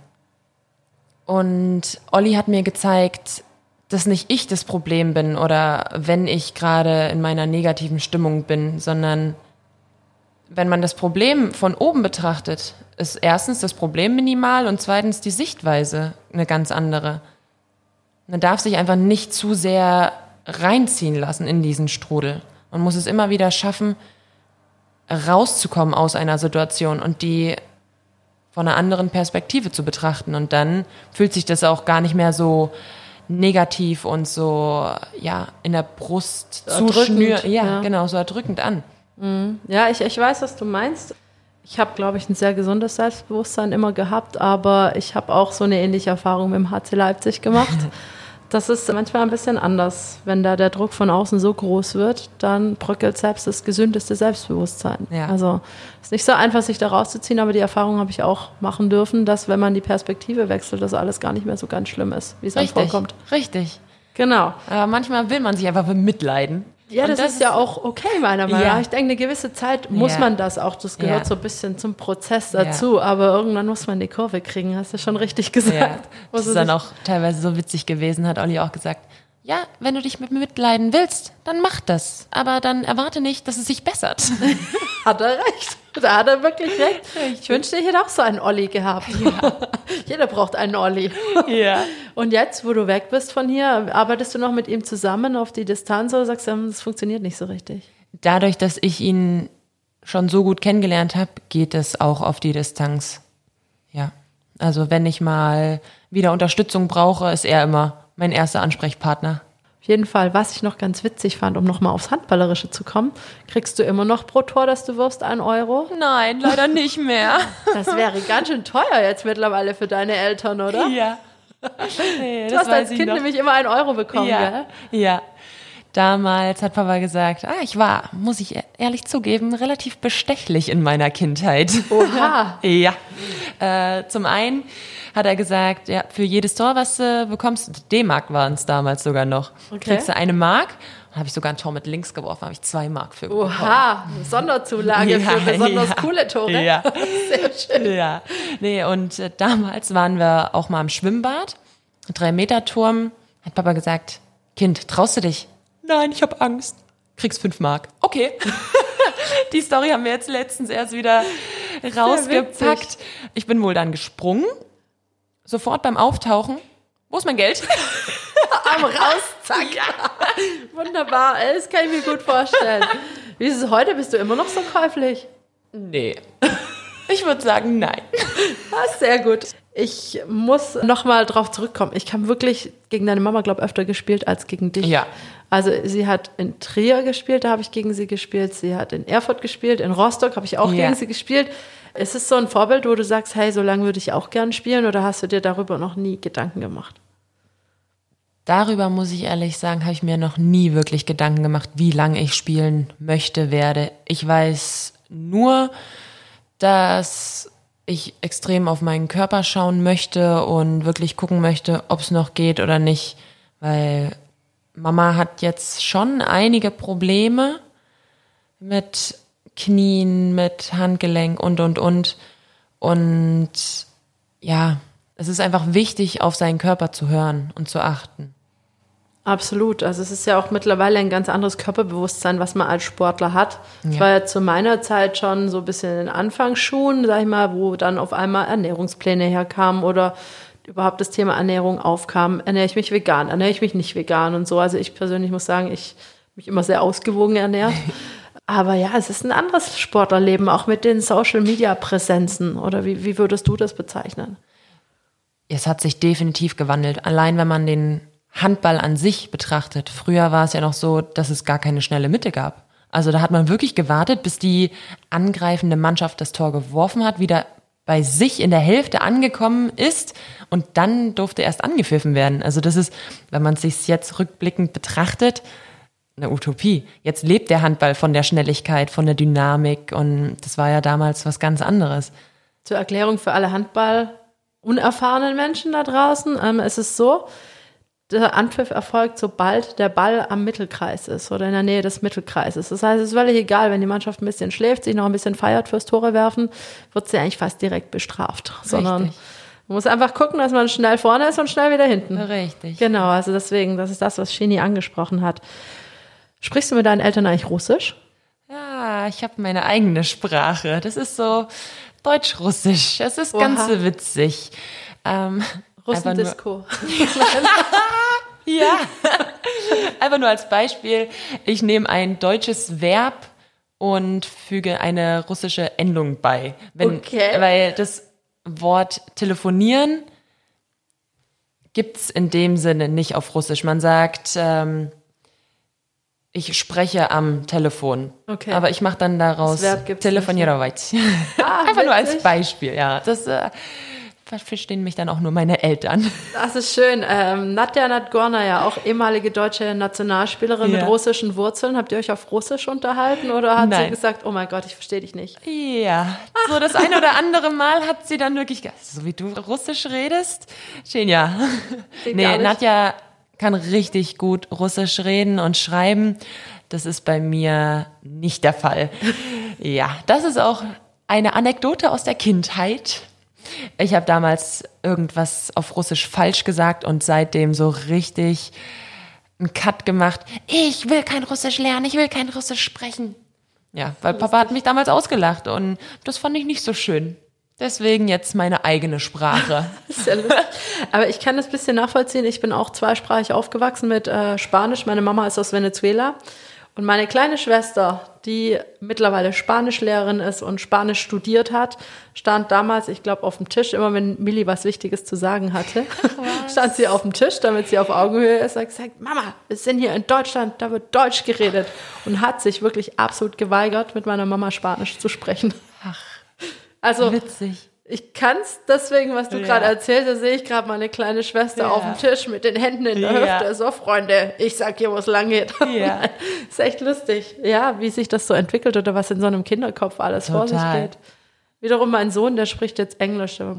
Und Olli hat mir gezeigt, dass nicht ich das Problem bin oder wenn ich gerade in meiner negativen Stimmung bin, sondern wenn man das Problem von oben betrachtet, ist erstens das Problem minimal und zweitens die Sichtweise eine ganz andere. Man darf sich einfach nicht zu sehr reinziehen lassen in diesen Strudel. Man muss es immer wieder schaffen, rauszukommen aus einer Situation und die von einer anderen Perspektive zu betrachten. Und dann fühlt sich das auch gar nicht mehr so negativ und so, ja, in der Brust So zu erdrückend, schnür, ja, ja. genau, so erdrückend an. Ja, ich, ich weiß, was du meinst. Ich habe, glaube ich, ein sehr gesundes Selbstbewusstsein immer gehabt, aber ich habe auch so eine ähnliche Erfahrung mit dem HC Leipzig gemacht. [LAUGHS] Das ist manchmal ein bisschen anders. Wenn da der Druck von außen so groß wird, dann bröckelt selbst das gesündeste Selbstbewusstsein. Ja. Also ist nicht so einfach, sich da rauszuziehen, aber die Erfahrung habe ich auch machen dürfen, dass wenn man die Perspektive wechselt, das alles gar nicht mehr so ganz schlimm ist, wie es einem Richtig, vorkommt. richtig. Genau. Aber manchmal will man sich einfach bemitleiden. Ja, Und das, ist ja auch okay, meiner Meinung Ja. nach. Ich denke, eine gewisse Zeit muss Ja. man das auch. Das gehört Ja. so ein bisschen zum Prozess dazu. Aber irgendwann muss man die Kurve kriegen. Hast du schon richtig gesagt. Ja, das ist dann auch teilweise so witzig gewesen, hat Olli auch gesagt. Ja, wenn du dich mit mir mitleiden willst, dann mach das. Aber dann erwarte nicht, dass es sich bessert. [LAUGHS] Hat er recht. Da hat er wirklich recht. Ich wünschte, ich hätte auch so einen Olli gehabt. [LAUGHS] Jeder braucht einen Olli. ja. Und jetzt, wo du weg bist von hier, arbeitest du noch mit ihm zusammen auf die Distanz oder sagst du, das funktioniert nicht so richtig? Dadurch, dass ich ihn schon so gut kennengelernt habe, geht es auch auf die Distanz. Ja. Also wenn ich mal wieder Unterstützung brauche, ist er immer mein erster Ansprechpartner. Auf jeden Fall, was ich noch ganz witzig fand, um nochmal aufs Handballerische zu kommen, kriegst du immer noch pro Tor, dass du wirst, einen Euro? Nein, leider nicht mehr. [LAUGHS] Das wäre ganz schön teuer jetzt mittlerweile für deine Eltern, oder? ja. [LAUGHS] Nee, Du hast als Kind nämlich immer einen Euro bekommen, ja. gell? Ja. Damals hat Papa gesagt, ah, ich war, muss ich ehrlich zugeben, relativ bestechlich in meiner Kindheit. Oha. [LAUGHS] ja. Äh, zum einen hat er gesagt, ja, für jedes Tor, was du bekommst, D-Mark waren es damals sogar noch, Okay. kriegst du eine Mark. Dann habe ich sogar ein Tor mit links geworfen, habe ich zwei Mark für bekommen. Oha, Sonderzulage für besonders ja. coole Tore. Ja. [LAUGHS] Sehr schön. Ja, nee, und äh, damals waren wir auch mal im Schwimmbad, drei Meter Turm, hat Papa gesagt, Kind, traust du dich? Nein, ich habe Angst. Kriegst fünf Mark. Okay. [LAUGHS] Die Story haben wir jetzt letztens erst wieder rausgepackt. Ich bin wohl dann gesprungen, sofort beim Auftauchen. Wo ist mein Geld? [LAUGHS] Arm raus, zack. [LAUGHS] Wunderbar, das kann ich mir gut vorstellen. Wie ist es heute? Bist du immer noch so käuflich? Nee. Ich würde sagen, nein. Ah, sehr gut. Ich muss nochmal drauf zurückkommen. Ich habe wirklich gegen deine Mama, glaube ich, öfter gespielt als gegen dich. Ja. Also sie hat in Trier gespielt, da habe ich gegen sie gespielt. Sie hat in Erfurt gespielt, in Rostock habe ich auch Ja. gegen sie gespielt. Ist es so ein Vorbild, wo du sagst, hey, so lange würde ich auch gern spielen oder hast du dir darüber noch nie Gedanken gemacht? Darüber muss ich ehrlich sagen, habe ich mir noch nie wirklich Gedanken gemacht, wie lange ich spielen möchte, werde. Ich weiß nur, dass ich extrem auf meinen Körper schauen möchte und wirklich gucken möchte, ob es noch geht oder nicht, weil Mama hat jetzt schon einige Probleme mit Knien, mit Handgelenk und, und, und. Und ja, es ist einfach wichtig, auf seinen Körper zu hören und zu achten. Absolut. Also es ist ja auch mittlerweile ein ganz anderes Körperbewusstsein, was man als Sportler hat. Es war ja zu meiner Zeit schon so ein bisschen in den Anfangsschuhen, sag ich mal, wo dann auf einmal Ernährungspläne herkamen oder überhaupt das Thema Ernährung aufkam. Ernähre ich mich vegan, ernähre ich mich nicht vegan und so. Also ich persönlich muss sagen, ich mich immer sehr ausgewogen ernährt. [LAUGHS] Aber ja, es ist ein anderes Sportlerleben, auch mit den Social-Media-Präsenzen. Oder wie, wie würdest du das bezeichnen? Es hat sich definitiv gewandelt. Allein wenn man den Handball an sich betrachtet. Früher war es ja noch so, dass es gar keine schnelle Mitte gab. Also da hat man wirklich gewartet, bis die angreifende Mannschaft das Tor geworfen hat, wieder bei sich in der Hälfte angekommen ist und dann durfte erst angepfiffen werden. Also das ist, wenn man es sich jetzt rückblickend betrachtet, eine Utopie. Jetzt lebt der Handball von der Schnelligkeit, von der Dynamik und das war ja damals was ganz anderes. Zur Erklärung für alle Handball unerfahrenen Menschen da draußen, ähm, es ist so, der Anpfiff erfolgt, sobald der Ball am Mittelkreis ist oder in der Nähe des Mittelkreises. Das heißt, es ist völlig egal, wenn die Mannschaft ein bisschen schläft, sich noch ein bisschen feiert fürs Tore werfen, wird sie eigentlich fast direkt bestraft. Sondern Man muss einfach gucken, dass man schnell vorne ist und schnell wieder hinten. Richtig. Genau, also deswegen, das ist das, was Shini angesprochen hat. Sprichst du mit deinen Eltern eigentlich Russisch? Ja, ich habe meine eigene Sprache. Das ist so Deutsch-Russisch. Das ist ganz Oha. witzig. Ähm, Russendisco. [LAUGHS] [LAUGHS] Ja, [LAUGHS] einfach nur als Beispiel. Ich nehme ein deutsches Verb und füge eine russische Endung bei. Wenn, okay. Weil das Wort telefonieren gibt es in dem Sinne nicht auf Russisch. Man sagt, ähm, ich spreche am Telefon. Okay. Aber ich mache dann daraus telefonierowait. Ah, [LAUGHS] Einfach witzig. nur als Beispiel, ja. Das, äh, verstehen mich dann auch nur meine Eltern. Das ist schön. Ähm, Nadja Nadgorna, auch ehemalige deutsche Nationalspielerin mit Ja. russischen Wurzeln. Habt ihr euch auf Russisch unterhalten oder hat sie Nein. gesagt, oh mein Gott, ich verstehe dich nicht? Ja, so das eine oder andere Mal hat sie dann wirklich gesagt, so wie du Russisch redest. Geht Nee. Nadja kann richtig gut Russisch reden und schreiben. Das ist bei mir nicht der Fall. Ja, das ist auch eine Anekdote aus der Kindheit. Ich habe damals irgendwas auf Russisch falsch gesagt und seitdem so richtig einen Cut gemacht. Ich will kein Russisch lernen, ich will kein Russisch sprechen. Ja, weil Papa hat mich damals ausgelacht und das fand ich nicht so schön. Deswegen jetzt meine eigene Sprache. [LAUGHS] Ja. Aber ich kann das bisschen nachvollziehen. Ich bin auch zweisprachig aufgewachsen mit äh, Spanisch. Meine Mama ist aus Venezuela. Und meine kleine Schwester, die mittlerweile Spanischlehrerin ist und Spanisch studiert hat, stand damals, ich glaube, auf dem Tisch, immer wenn Millie was Wichtiges zu sagen hatte, [LAUGHS] stand sie auf dem Tisch, damit sie auf Augenhöhe ist, hat gesagt, Mama, wir sind hier in Deutschland, da wird Deutsch geredet. Und hat sich wirklich absolut geweigert, mit meiner Mama Spanisch zu sprechen. Also, Witzig. Ich kann's deswegen, was du Ja. gerade erzählst, da sehe ich gerade meine kleine Schwester Ja. auf dem Tisch mit den Händen in der Ja. Hüfte. So, Freunde, ich sag hier, wo es lang geht. Ja. [LAUGHS] ist echt lustig. Ja, wie sich das so entwickelt oder was in so einem Kinderkopf alles vor sich Total. geht. Wiederum mein Sohn, der spricht jetzt Englisch. Der-.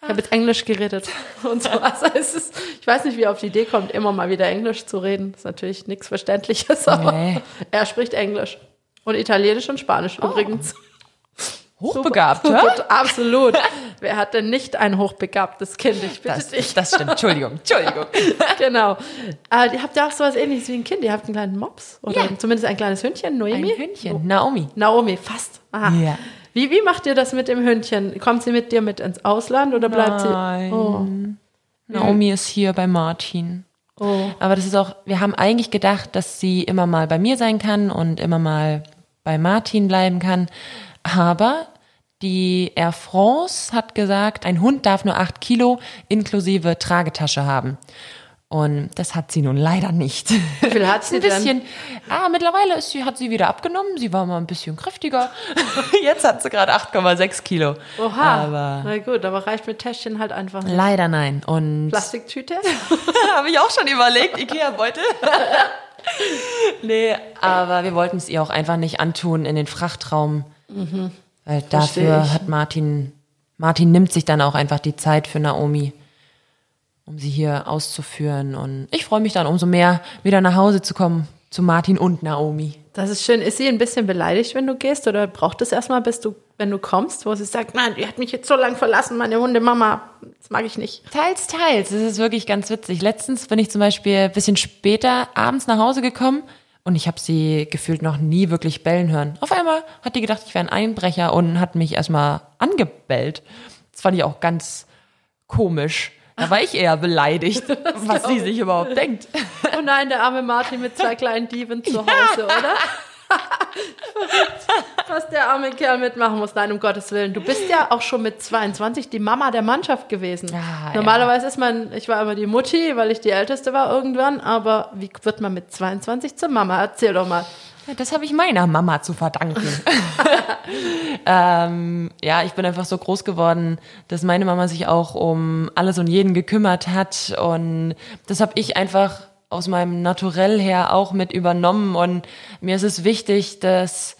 Ich habe jetzt Englisch geredet [LAUGHS] und so. Also es ist, ich weiß nicht, wie er auf die Idee kommt, immer mal wieder Englisch zu reden. ist natürlich nichts Verständliches, [LAUGHS] aber Nee. er spricht Englisch. Und Italienisch und Spanisch übrigens. Hochbegabt, hä? Gut, absolut. Wer hat denn nicht ein hochbegabtes Kind? Ich bitte Das, dich. das stimmt. Entschuldigung, Entschuldigung. [LAUGHS] genau. Äh, ihr habt ja auch sowas ähnliches wie ein Kind. Ihr habt einen kleinen Mops oder Ja. zumindest ein kleines Hündchen, Ein Noemi. Hündchen. Naomi. Naomi, fast. Aha. Ja. Wie, wie macht ihr das mit dem Hündchen? Kommt sie mit dir mit ins Ausland oder bleibt Nein. sie? Oh. Naomi ist hier bei Martin. Oh. Aber das ist auch, wir haben eigentlich gedacht, dass sie immer mal bei mir sein kann und immer mal bei Martin bleiben kann. Aber die Air France hat gesagt, ein Hund darf nur acht Kilo inklusive Tragetasche haben. Und das hat sie nun leider nicht. Wie viel hat [LAUGHS] sie ein denn? bisschen. Ah, mittlerweile ist sie, hat sie wieder abgenommen. Sie war mal ein bisschen kräftiger. [LAUGHS] Jetzt hat sie gerade 8,6 Kilo. Oha. Aber Na gut, aber reicht mit Täschchen halt einfach nicht. leider nein. Und Plastiktüte? [LAUGHS] habe ich auch schon überlegt, Ikea-Beutel. nee, aber wir wollten es ihr auch einfach nicht antun in den Frachtraum. Weil Mhm. Versteh dafür hat Martin, Martin nimmt sich dann auch einfach die Zeit für Naomi, um sie hier auszuführen. Und ich freue mich dann umso mehr, wieder nach Hause zu kommen zu Martin und Naomi. Das ist schön. Ist sie ein bisschen beleidigt, wenn du gehst? Oder braucht es erstmal, bis du, wenn du kommst, wo sie sagt, nein, die hat mich jetzt so lange verlassen, meine Hundemama. Das mag ich nicht. Teils, teils. Es ist wirklich ganz witzig. Letztens bin ich zum Beispiel ein bisschen später abends nach Hause gekommen und ich habe sie gefühlt noch nie wirklich bellen hören. Auf einmal hat die gedacht, ich wäre ein Einbrecher und hat mich erstmal angebellt. Das fand ich auch ganz komisch. Da war ich eher beleidigt, [LAUGHS] was sie sich überhaupt denkt. Oh nein, der arme Martin mit zwei kleinen Dieven zu [LAUGHS] Hause, oder? Was der arme Kerl mitmachen muss. Nein, um Gottes Willen. Du bist ja auch schon mit 22 die Mama der Mannschaft gewesen. Ja, Normalerweise ist man, ich war immer die Mutti, weil ich die Älteste war irgendwann, aber wie wird man mit 22 zur Mama? Erzähl doch mal. Ja, Das habe ich meiner Mama zu verdanken. [LAUGHS] ähm, ja, ich bin einfach so groß geworden, dass meine Mama sich auch um alles und jeden gekümmert hat. Und das habe ich einfach aus meinem Naturell her auch mit übernommen. Und mir ist es wichtig, dass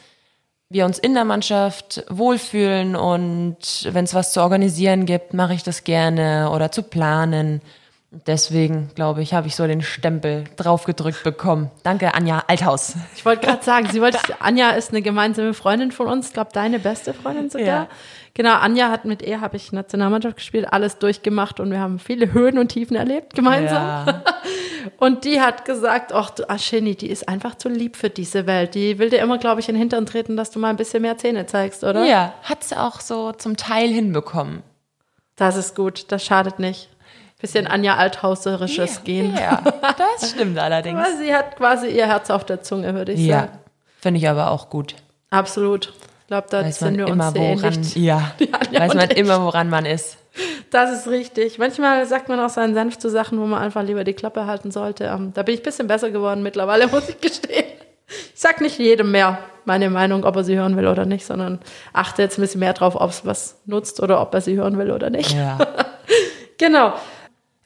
wir uns in der Mannschaft wohlfühlen und wenn es was zu organisieren gibt, mache ich das gerne oder zu planen. Deswegen, glaube ich, habe ich so den Stempel draufgedrückt bekommen. Danke, Anja Althaus. Ich wollte gerade sagen, sie wollte, Anja ist eine gemeinsame Freundin von uns, ich glaube deine beste Freundin sogar. Ja. Genau, Anja hat mit ihr, habe ich Nationalmannschaft gespielt, alles durchgemacht und wir haben viele Höhen und Tiefen erlebt gemeinsam. Ja. [LAUGHS] Und die hat gesagt, ach du Ascheni, die ist einfach zu lieb für diese Welt. Die will dir immer, glaube ich, in den Hintern treten, dass du mal ein bisschen mehr Zähne zeigst, oder? ja, hat sie auch so zum Teil hinbekommen. Das ist gut, das schadet nicht. Bisschen Anja Althauserisches gehen. Ja, das stimmt [LAUGHS] allerdings. Aber sie hat quasi ihr Herz auf der Zunge, würde ich Ja, sagen. finde ich aber auch gut. Absolut. Ich glaube, da Weiß man sind wir immer, uns sehr woran, ähnlich. ja, [LAUGHS] Anja weiß man ich. immer, woran man ist. Das ist richtig. Manchmal sagt man auch seinen Senf zu Sachen, wo man einfach lieber die Klappe halten sollte. Ähm, Da bin ich ein bisschen besser geworden mittlerweile, [LAUGHS] muss ich gestehen. Ich sag nicht jedem mehr meine Meinung, ob er sie hören will oder nicht, sondern achte jetzt ein bisschen mehr drauf, ob es was nutzt oder ob er sie hören will oder nicht. Ja. [LAUGHS] Genau.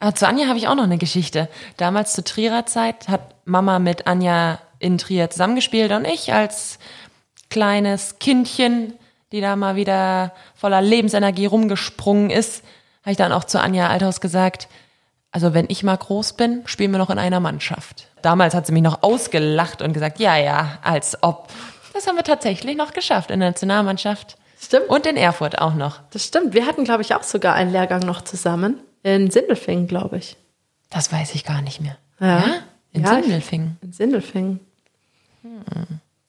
Ah, zu Anja habe ich auch noch eine Geschichte. Damals zur Trierer Zeit hat Mama mit Anja in Trier zusammengespielt und ich als kleines Kindchen, die da mal wieder voller Lebensenergie rumgesprungen ist, habe ich dann auch zu Anja Althaus gesagt, also wenn ich mal groß bin, spielen wir noch in einer Mannschaft. Damals hat sie mich noch ausgelacht und gesagt, ja, ja, als ob. Das haben wir tatsächlich noch geschafft in der Nationalmannschaft. Stimmt. Und in Erfurt auch noch. Das stimmt. Wir hatten, glaube ich, auch sogar einen Lehrgang noch zusammen. In Sindelfingen, glaube ich. Das weiß ich gar nicht mehr. Ja. In Ja, Sindelfingen. In Sindelfingen.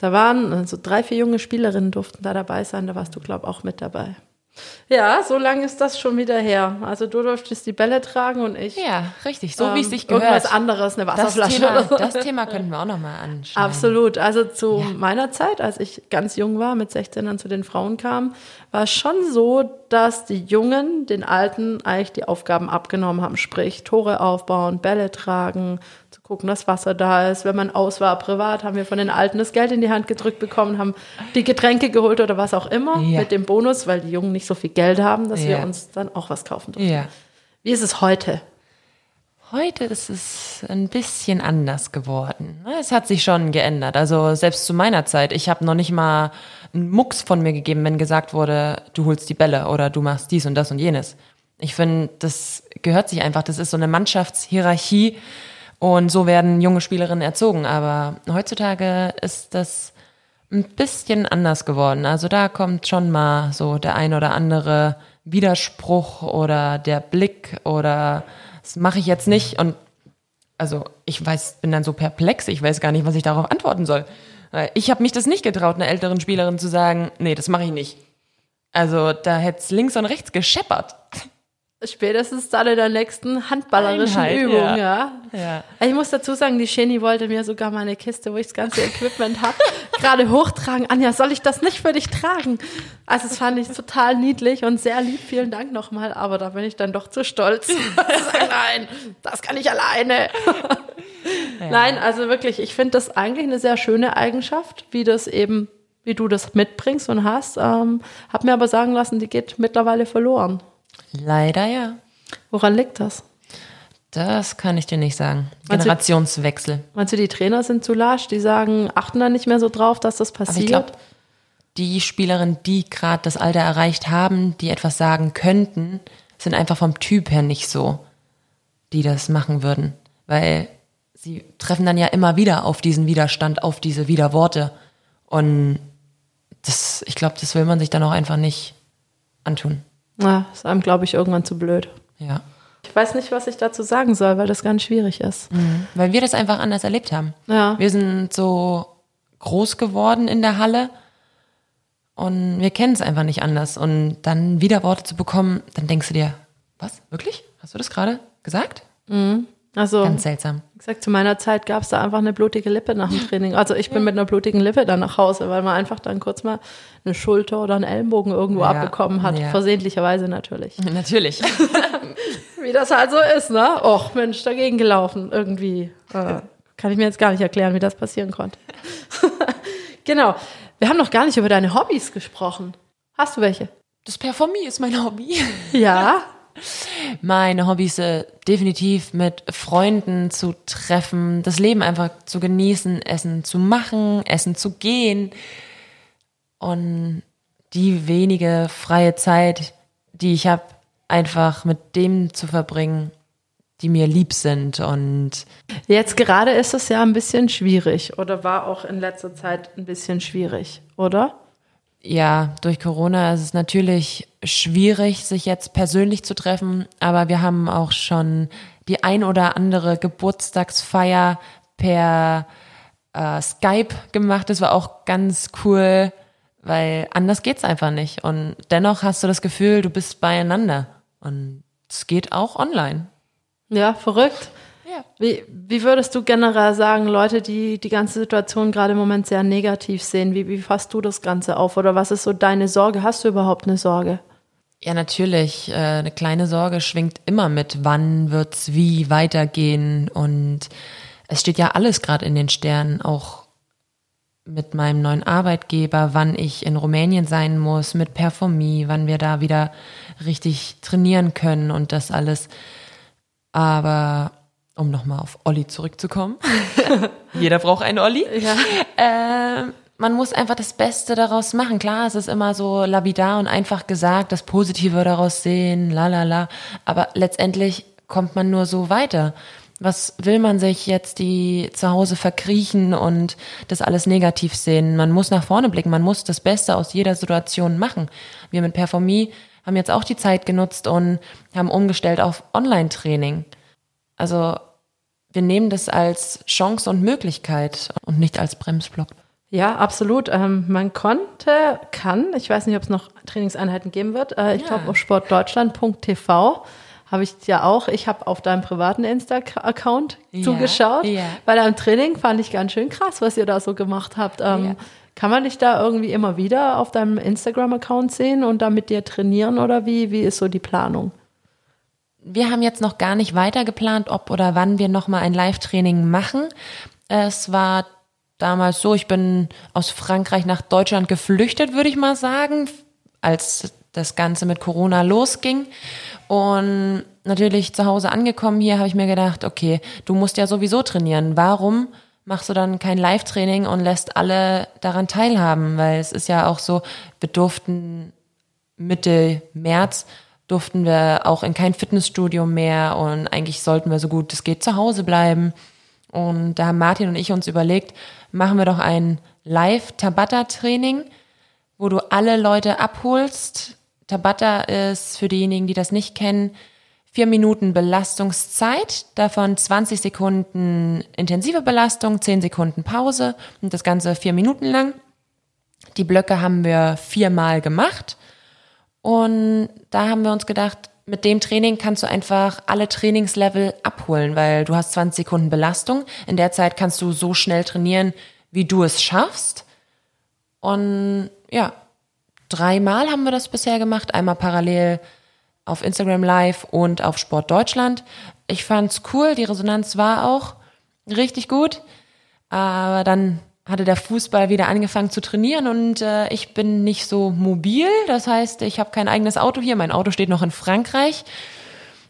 Da waren so also drei, vier junge Spielerinnen durften da dabei sein. Da warst du, glaube ich, auch mit dabei. Ja, so lange ist das schon wieder her. Also du durftest die Bälle tragen und ich. Ja, richtig, so wie es ähm, sich gehört. Irgendwas anderes, eine das Wasserflasche Thema, oder so. das Thema könnten wir auch nochmal anschauen. Absolut. Also zu meiner Zeit, als ich ganz jung war, mit 16 dann zu den Frauen kam, war es schon so, dass die Jungen den Alten eigentlich die Aufgaben abgenommen haben. Sprich, Tore aufbauen, Bälle tragen, zu gucken, dass Wasser da ist. Wenn man aus war, privat, haben wir von den Alten das Geld in die Hand gedrückt bekommen, haben die Getränke geholt oder was auch immer Ja. mit dem Bonus, weil die Jungen nicht so viel Geld haben, dass wir Ja. uns dann auch was kaufen durften. Ja. Wie ist es heute? Heute ist es ein bisschen anders geworden. ne? Es hat sich schon geändert. Also selbst zu meiner Zeit, ich habe noch nicht mal einen Mucks von mir gegeben, wenn gesagt wurde, du holst die Bälle oder du machst dies und das und jenes. Ich finde, das gehört sich einfach. Das ist so eine Mannschaftshierarchie und so werden junge Spielerinnen erzogen. Aber heutzutage ist das ein bisschen anders geworden. Also da kommt schon mal so der ein oder andere Widerspruch oder der Blick oder das mache ich jetzt nicht und also ich weiß, bin dann so perplex, ich weiß gar nicht, was ich darauf antworten soll. Ich habe mich das nicht getraut, einer älteren Spielerin zu sagen, nee, das mache ich nicht. Also da hätte es links und rechts gescheppert. Spätestens dann in der nächsten handballerischen Einheit, Übung, ja. ja. Ja. Ich muss dazu sagen, die Sheni wollte mir sogar meine Kiste, wo ich das ganze Equipment habe, [LAUGHS] gerade hochtragen. Anja, soll ich das nicht für dich tragen? Also das fand ich total niedlich und sehr lieb. Vielen Dank nochmal, aber da bin ich dann doch zu stolz. [LAUGHS] Nein, das kann ich alleine. Nein, also wirklich, ich finde das eigentlich eine sehr schöne Eigenschaft, wie das eben, wie du das mitbringst und hast. Ähm, hab mir aber sagen lassen, die geht mittlerweile verloren. Leider ja. Woran liegt das? Das kann ich dir nicht sagen. Meinst du- Generationswechsel. Meinst du, die Trainer sind zu lasch? Die sagen, achten da nicht mehr so drauf, dass das Aber passiert? ich glaube, die Spielerinnen, die gerade das Alter erreicht haben, die etwas sagen könnten, sind einfach vom Typ her nicht so, die das machen würden. Weil sie treffen dann ja immer wieder auf diesen Widerstand, auf diese Widerworte. Und das, ich glaube, das will man sich dann auch einfach nicht antun. Ja, ist einem, glaube ich, irgendwann zu blöd. Ja. Ich weiß nicht, was ich dazu sagen soll, weil das ganz schwierig ist. Weil wir das einfach anders erlebt haben. Ja. Wir sind so groß geworden in der Halle und wir kennen es einfach nicht anders. Und dann wieder Worte zu bekommen, dann denkst du dir, was? Wirklich? Hast du das gerade gesagt? Also, Ganz seltsam. Gesagt, zu meiner Zeit gab es da einfach eine blutige Lippe nach dem Training. Also ich bin mit einer blutigen Lippe dann nach Hause, weil man einfach dann kurz mal eine Schulter oder einen Ellenbogen irgendwo Ja. abbekommen hat. Ja. Versehentlicherweise natürlich. [LAUGHS] Natürlich. [LAUGHS] Wie das halt so ist, ne? Och, Mensch, dagegen gelaufen. Irgendwie. Äh, kann ich mir jetzt gar nicht erklären, wie das passieren konnte. [LAUGHS] genau. Wir haben noch gar nicht über deine Hobbys gesprochen. Hast du welche? Das Performie ist mein Hobby. Ja. Meine Hobbys äh, definitiv mit Freunden zu treffen, das Leben einfach zu genießen, Essen zu machen, Essen zu gehen und die wenige freie Zeit, die ich habe, einfach mit dem zu verbringen, die mir lieb sind und Jetzt gerade ist es ja ein bisschen schwierig oder war auch in letzter Zeit ein bisschen schwierig, oder? Ja, durch Corona ist es natürlich schwierig, sich jetzt persönlich zu treffen, aber wir haben auch schon die ein oder andere Geburtstagsfeier per äh, Skype gemacht. Das war auch ganz cool, weil anders geht's einfach nicht. Und dennoch hast du das Gefühl, du bist beieinander. Und es geht auch online. Ja, verrückt. Ja. Wie, wie würdest du generell sagen, Leute, die die ganze Situation gerade im Moment sehr negativ sehen, wie, wie fasst du das Ganze auf? Oder was ist so deine Sorge? Hast du überhaupt eine Sorge? Ja, natürlich. Äh, eine kleine Sorge schwingt immer mit. Wann wird's wie weitergehen? Und es steht ja alles gerade in den Sternen, auch mit meinem neuen Arbeitgeber, wann ich in Rumänien sein muss, mit Performie, wann wir da wieder richtig trainieren können und das alles. Aber um nochmal auf Olli zurückzukommen. [LAUGHS] Jeder braucht einen Olli. Ja. Äh, man muss einfach das Beste daraus machen. Klar, es ist immer so lapidar und einfach gesagt, das Positive daraus sehen, la la la. Aber letztendlich kommt man nur so weiter. Was will man sich jetzt die zu Hause verkriechen und das alles negativ sehen? Man muss nach vorne blicken, man muss das Beste aus jeder Situation machen. Wir mit Performie haben jetzt auch die Zeit genutzt und haben umgestellt auf Online-Training. Also wir nehmen das als Chance und Möglichkeit und nicht als Bremsblock. Ja, absolut. Ähm, man konnte, kann, ich weiß nicht, ob es noch Trainingseinheiten geben wird. Äh, ich Ja. glaube, auf sportdeutschland.tv habe ich ja auch. Ich habe auf deinem privaten Insta-Account Ja, zugeschaut. ja. Bei deinem Training fand ich ganz schön krass, was ihr da so gemacht habt. Ähm. Kann man dich da irgendwie immer wieder auf deinem Instagram-Account sehen und da mit dir trainieren oder wie? Wie ist so die Planung? Wir haben jetzt noch gar nicht weiter geplant, ob oder wann wir nochmal ein Live-Training machen. Es war damals so, ich bin aus Frankreich nach Deutschland geflüchtet, würde ich mal sagen, als das Ganze mit Corona losging. Und natürlich zu Hause angekommen hier, habe ich mir gedacht, okay, du musst ja sowieso trainieren. Warum machst du dann kein Live-Training und lässt alle daran teilhaben? Weil es ist ja auch so, wir durften Mitte März durften wir auch in kein Fitnessstudio mehr und eigentlich sollten wir so gut es geht zu Hause bleiben. Und da haben Martin und ich uns überlegt, machen wir doch ein Live-Tabata-Training, wo du alle Leute abholst. Tabata ist für diejenigen, die das nicht kennen, vier Minuten Belastungszeit, davon 20 Sekunden intensive Belastung, 10 Sekunden Pause und das Ganze vier Minuten lang. Die Blöcke haben wir viermal gemacht. Und da haben wir uns gedacht, mit dem Training kannst du einfach alle Trainingslevel abholen, weil du hast 20 Sekunden Belastung. In der Zeit kannst du so schnell trainieren, wie du es schaffst. Und ja, dreimal haben wir das bisher gemacht. Einmal parallel auf Instagram Live und auf Sport Deutschland. Ich fand's cool, die Resonanz war auch richtig gut. Aber dann hatte der Fußball wieder angefangen zu trainieren und äh, ich bin nicht so mobil. Das heißt, ich habe kein eigenes Auto hier. Mein Auto steht noch in Frankreich.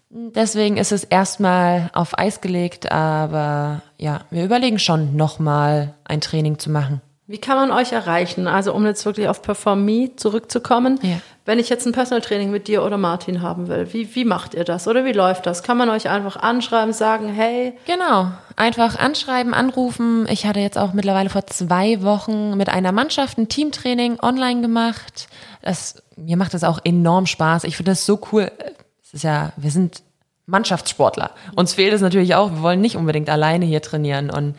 Deswegen ist es erstmal auf Eis gelegt, aber ja, wir überlegen schon nochmal ein Training zu machen. Wie kann man euch erreichen? Also um jetzt wirklich auf Perform Me zurückzukommen. Ja. Wenn ich jetzt ein Personal Training mit dir oder Martin haben will, wie, wie macht ihr das oder wie läuft das? Kann man euch einfach anschreiben, sagen, hey, Genau, einfach anschreiben, anrufen. Ich hatte jetzt auch mittlerweile vor zwei Wochen mit einer Mannschaft ein Teamtraining online gemacht. Das, mir macht das auch enorm Spaß. Ich finde das so cool. Es ist ja, wir sind Mannschaftssportler. Uns fehlt es natürlich auch. Wir wollen nicht unbedingt alleine hier trainieren. Und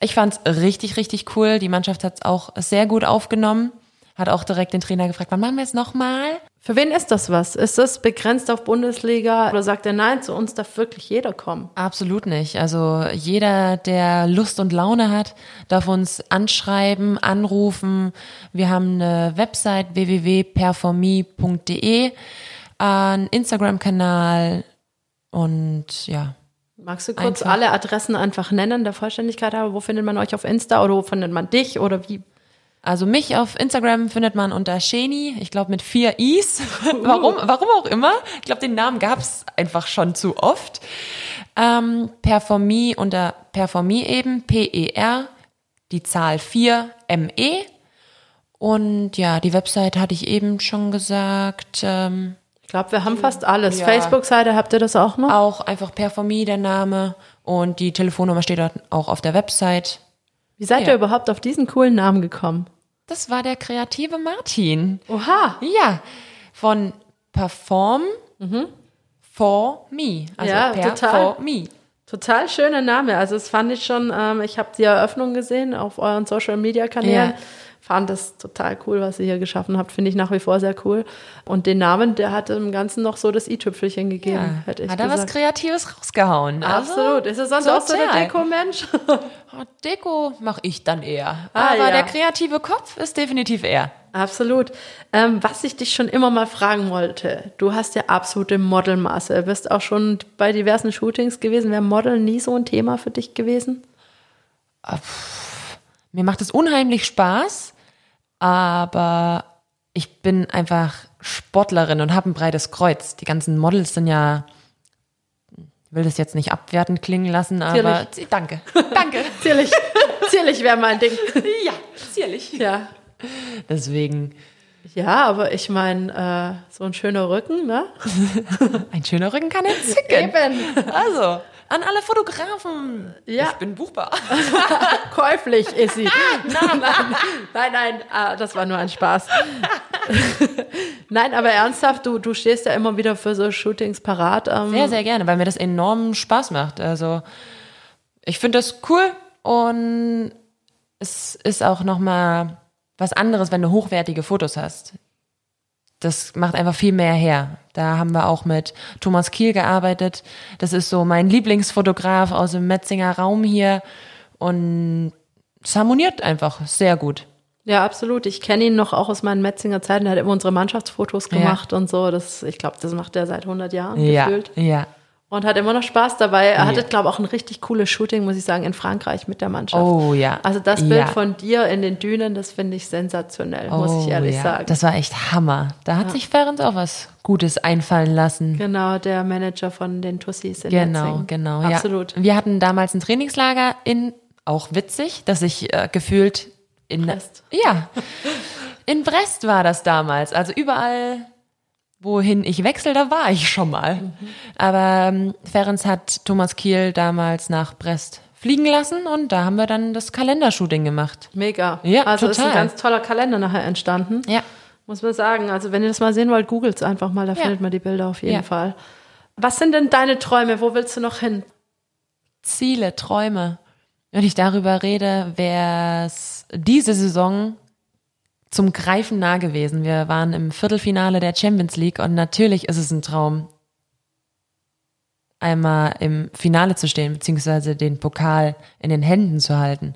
ich fand es richtig, richtig cool. Die Mannschaft hat es auch sehr gut aufgenommen. Hat auch direkt den Trainer gefragt, wann machen wir es nochmal? für wen ist das was? Ist das begrenzt auf Bundesliga oder sagt er, nein, zu uns darf wirklich jeder kommen? Absolut nicht. Also jeder, der Lust und Laune hat, darf uns anschreiben, anrufen. Wir haben eine Website www.performie.de, einen Instagram-Kanal und ja. Magst du kurz Einfach. alle Adressen einfach nennen, der Vollständigkeit halber? Wo findet man euch auf Insta oder wo findet man dich oder wie? Also mich auf Instagram findet man unter Sheni, ich glaube mit vier Is. [LAUGHS] warum, warum auch immer. Ich glaube, den Namen gab es einfach schon zu oft. Ähm, Performie unter Performie eben, P-E-R, die Zahl 4, M-E. Und ja, die Website hatte ich eben schon gesagt. Ähm, Ich glaube, wir haben fast alles. Ja. Facebook-Seite, habt ihr das auch noch? Auch einfach Performie der Name und die Telefonnummer steht dort auch auf der Website. Wie seid Ja. ihr überhaupt auf diesen coolen Namen gekommen? Das war der kreative Martin. Oha. Ja, von Perform for Me. Also Mhm. Ja, per total. for me. Total schöner Name. Also das fand ich schon, ähm, ich habe die Eröffnung gesehen auf euren Social Media Kanälen. Ja. Fand das total cool, was ihr hier geschaffen habt. Finde ich nach wie vor sehr cool. Und den Namen, der hat dem Ganzen noch so das i-Tüpfelchen gegeben, Ja, hätte ich hat er was gesagt. Kreatives rausgehauen. Also, Absolut. Ist er sonst auch so der total. Deko-Mensch? [LAUGHS] Oh, Deko mache ich dann eher. Ah, Aber ja. der kreative Kopf ist definitiv er. Absolut. Ähm, was ich dich schon immer mal fragen wollte, du hast ja absolute Modelmasse, bist auch schon bei diversen Shootings gewesen. Wäre Model nie so ein Thema für dich gewesen? Mir macht es unheimlich Spaß, aber ich bin einfach Sportlerin und habe ein breites Kreuz. Die ganzen Models sind ja, ich will das jetzt nicht abwertend klingen lassen, aber danke, danke. [LAUGHS] Zierlich, zierlich wäre mein Ding. ja, zierlich. Ja. Deswegen Ja, aber ich meine, äh, so ein schöner Rücken, ne? [LAUGHS] ein schöner Rücken kann entzücken. Eben. Also, an alle Fotografen. Ja. Ich bin buchbar. [LAUGHS] Käuflich ist sie. [LAUGHS] nein, nein, nein, nein ah, das war nur ein Spaß. [LAUGHS] nein, aber ernsthaft, du, du stehst ja immer wieder für so Shootings parat. Ähm, Sehr, sehr gerne, weil mir das enorm Spaß macht. Also ich finde das cool und es ist auch nochmal was anderes, wenn du hochwertige Fotos hast. Das macht einfach viel mehr her. Da haben wir auch mit Thomas Kiel gearbeitet. Das ist so mein Lieblingsfotograf aus dem Metzinger Raum hier und es harmoniert einfach sehr gut. Ja, absolut. Ich kenne ihn noch auch aus meinen Metzinger Zeiten. Er hat immer unsere Mannschaftsfotos gemacht und so. Das, ich glaube, das macht er seit 100 Jahren Ja, gefühlt. ja. Und hat immer noch Spaß dabei. Er hatte, glaube ich, auch ein richtig cooles Shooting, muss ich sagen, in Frankreich mit der Mannschaft. Oh ja. Also das Bild Ja. von dir in den Dünen, das finde ich sensationell, muss ich Oh, ehrlich ja. sagen. Das war echt Hammer. Da hat sich Ferenc auch was Gutes einfallen lassen. genau, der Manager von den Tussis in Genau, Metzingen. genau. Absolut. Wir hatten damals ein Trainingslager in, auch witzig, dass ich äh, gefühlt in Brest. Ja. In Brest war das damals. Also überall, wohin ich wechsle, da war ich schon mal. Mhm. Aber ähm, Ferenc hat Thomas Kiel damals nach Brest fliegen lassen und da haben wir dann das Kalendershooting gemacht. Mega. Ja, also ist ein total. ganz toller Kalender nachher entstanden. Ja. Muss man sagen. Also wenn ihr das mal sehen wollt, googelt einfach mal, da Ja. findet man die Bilder auf jeden Ja. Fall. Was sind denn deine Träume? Wo willst du noch hin? Ziele, Träume. Wenn ich darüber rede, wäre es diese Saison zum Greifen nah gewesen. Wir waren im Viertelfinale der Champions League und natürlich ist es ein Traum, einmal im Finale zu stehen, beziehungsweise den Pokal in den Händen zu halten.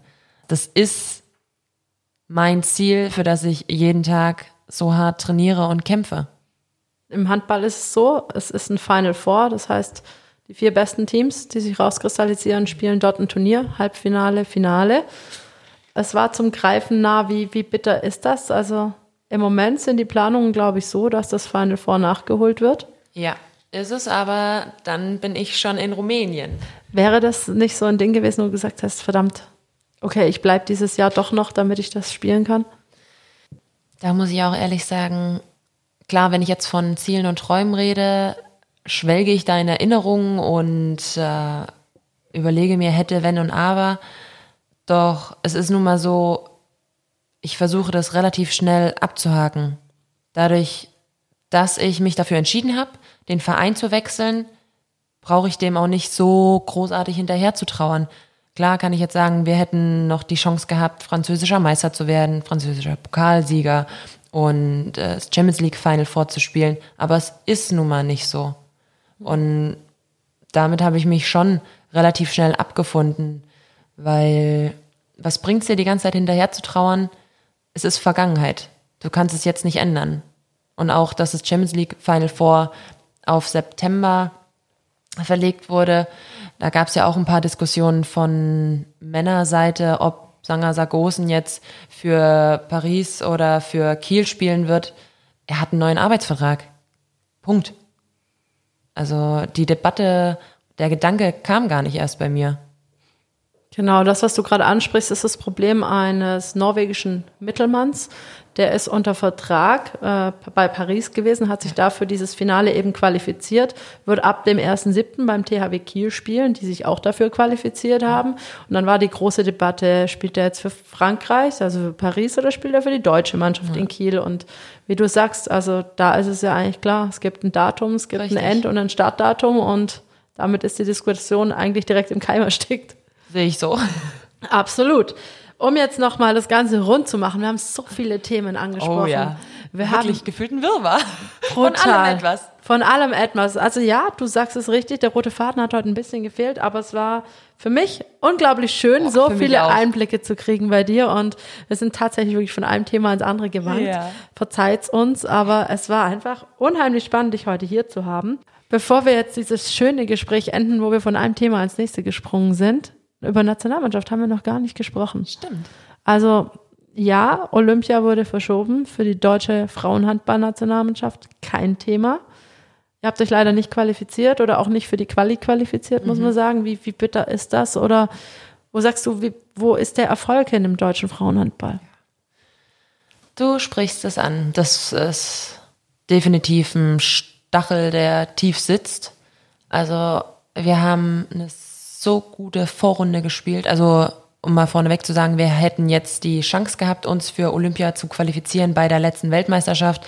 Das ist mein Ziel, für das ich jeden Tag so hart trainiere und kämpfe. Im Handball ist es so, es ist ein Final Four, das heißt, die vier besten Teams, die sich rauskristallisieren, spielen dort ein Turnier, Halbfinale, Finale. Es war zum Greifen nah, wie, wie bitter ist das? Also im Moment sind die Planungen, glaube ich, so, dass das Final Four nachgeholt wird. Ja, ist es, aber dann bin ich schon in Rumänien. Wäre das nicht so ein Ding gewesen, wo du gesagt hast, verdammt, okay, ich bleibe dieses Jahr doch noch, damit ich das spielen kann? Da muss ich auch ehrlich sagen, klar, wenn ich jetzt von Zielen und Träumen rede, schwelge ich da in Erinnerungen und äh, überlege mir hätte, wenn und aber. Doch es ist nun mal so, ich versuche das relativ schnell abzuhaken. Dadurch, dass ich mich dafür entschieden habe, den Verein zu wechseln, brauche ich dem auch nicht so großartig hinterher zu trauern. Klar kann ich jetzt sagen, wir hätten noch die Chance gehabt, französischer Meister zu werden, französischer Pokalsieger und äh, das Champions League Final vorzuspielen, aber es ist nun mal nicht so. Und damit habe ich mich schon relativ schnell abgefunden, weil was bringt's dir die ganze Zeit hinterher zu trauern? Es ist Vergangenheit. Du kannst es jetzt nicht ändern. Und auch, dass das Champions League Final Four auf September verlegt wurde, da gab es ja auch ein paar Diskussionen von Männerseite, ob Sanger Sargosen jetzt für Paris oder für Kiel spielen wird. Er hat einen neuen Arbeitsvertrag. Punkt. Also die Debatte, der Gedanke kam gar nicht erst bei mir. Genau, das, was du gerade ansprichst, ist das Problem eines norwegischen Mittelmanns. Der ist unter Vertrag äh, bei Paris gewesen, hat sich dafür dieses Finale eben qualifiziert, wird ab dem 1.7. beim THW Kiel spielen, die sich auch dafür qualifiziert haben. Und dann war die große Debatte, spielt er jetzt für Frankreich, also für Paris, oder spielt er für die deutsche Mannschaft ja. in Kiel? Und wie du sagst, also da ist es ja eigentlich klar, es gibt ein Datum, es gibt Richtig. ein End- und ein Startdatum und damit ist die Diskussion eigentlich direkt im Keim erstickt. Sehe ich so. [LAUGHS] Absolut. Um jetzt nochmal das Ganze rund zu machen, wir haben so viele Themen angesprochen. Oh ja. Wir Wirklich haben gefühlt ein Wirrwarr. Brutal. [LAUGHS] Von allem etwas. Von allem etwas. Also ja, du sagst es richtig, der rote Faden hat heute ein bisschen gefehlt, aber es war für mich unglaublich schön, oh, so viele Einblicke zu kriegen bei dir und wir sind tatsächlich wirklich von einem Thema ins andere gewandt. Ja. Verzeiht's uns, aber es war einfach unheimlich spannend, dich heute hier zu haben. Bevor wir jetzt dieses schöne Gespräch enden, wo wir von einem Thema ins nächste gesprungen sind, über Nationalmannschaft haben wir noch gar nicht gesprochen. Stimmt. Also ja, Olympia wurde verschoben für die deutsche Frauenhandballnationalmannschaft. Kein Thema. Ihr habt euch leider nicht qualifiziert oder auch nicht für die Quali qualifiziert, muss mhm. man sagen. Wie, wie bitter ist das? Oder wo sagst du, wie, wo ist der Erfolg in dem deutschen Frauenhandball? Du sprichst es an. Das ist definitiv ein Stachel, der tief sitzt. Also wir haben eine so gute Vorrunde gespielt. Also um mal vorneweg zu sagen, wir hätten jetzt die Chance gehabt, uns für Olympia zu qualifizieren bei der letzten Weltmeisterschaft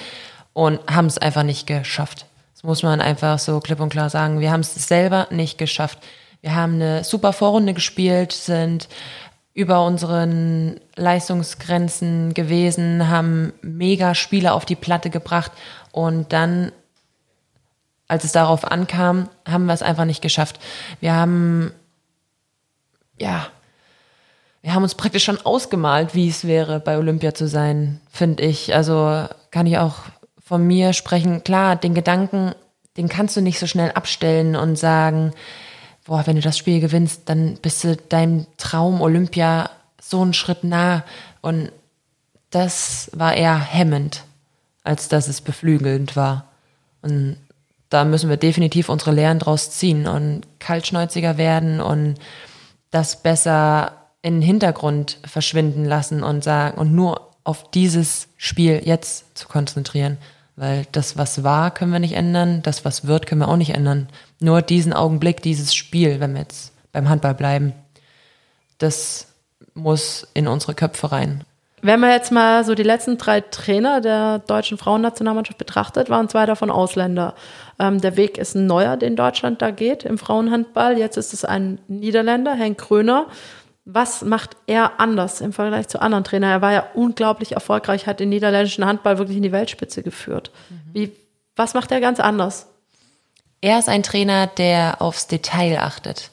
und haben es einfach nicht geschafft. Das muss man einfach so klipp und klar sagen. Wir haben es selber nicht geschafft. Wir haben eine super Vorrunde gespielt, sind über unseren Leistungsgrenzen gewesen, haben mega Spiele auf die Platte gebracht und dann, als es darauf ankam, haben wir es einfach nicht geschafft. Wir haben ja, wir haben uns praktisch schon ausgemalt, wie es wäre, bei Olympia zu sein, finde ich. Also kann ich auch von mir sprechen. Klar, den Gedanken, den kannst du nicht so schnell abstellen und sagen, boah, wenn du das Spiel gewinnst, dann bist du deinem Traum Olympia so einen Schritt nah. Und das war eher hemmend, als dass es beflügelnd war. Und da müssen wir definitiv unsere Lehren draus ziehen und kaltschnäuziger werden und das besser in den Hintergrund verschwinden lassen und sagen und nur auf dieses Spiel jetzt zu konzentrieren. Weil das, was war, können wir nicht ändern, das, was wird, können wir auch nicht ändern. Nur diesen Augenblick, dieses Spiel, wenn wir jetzt beim Handball bleiben, das muss in unsere Köpfe rein. Wenn man jetzt mal so die letzten drei Trainer der deutschen Frauennationalmannschaft betrachtet, waren zwei davon Ausländer. Ähm, der Weg ist ein neuer, den Deutschland da geht im Frauenhandball. Jetzt ist es ein Niederländer, Henk Kröner. Was macht er anders im Vergleich zu anderen Trainern? Er war ja unglaublich erfolgreich, hat den niederländischen Handball wirklich in die Weltspitze geführt. Mhm. Wie, was macht er ganz anders? Er ist ein Trainer, der aufs Detail achtet.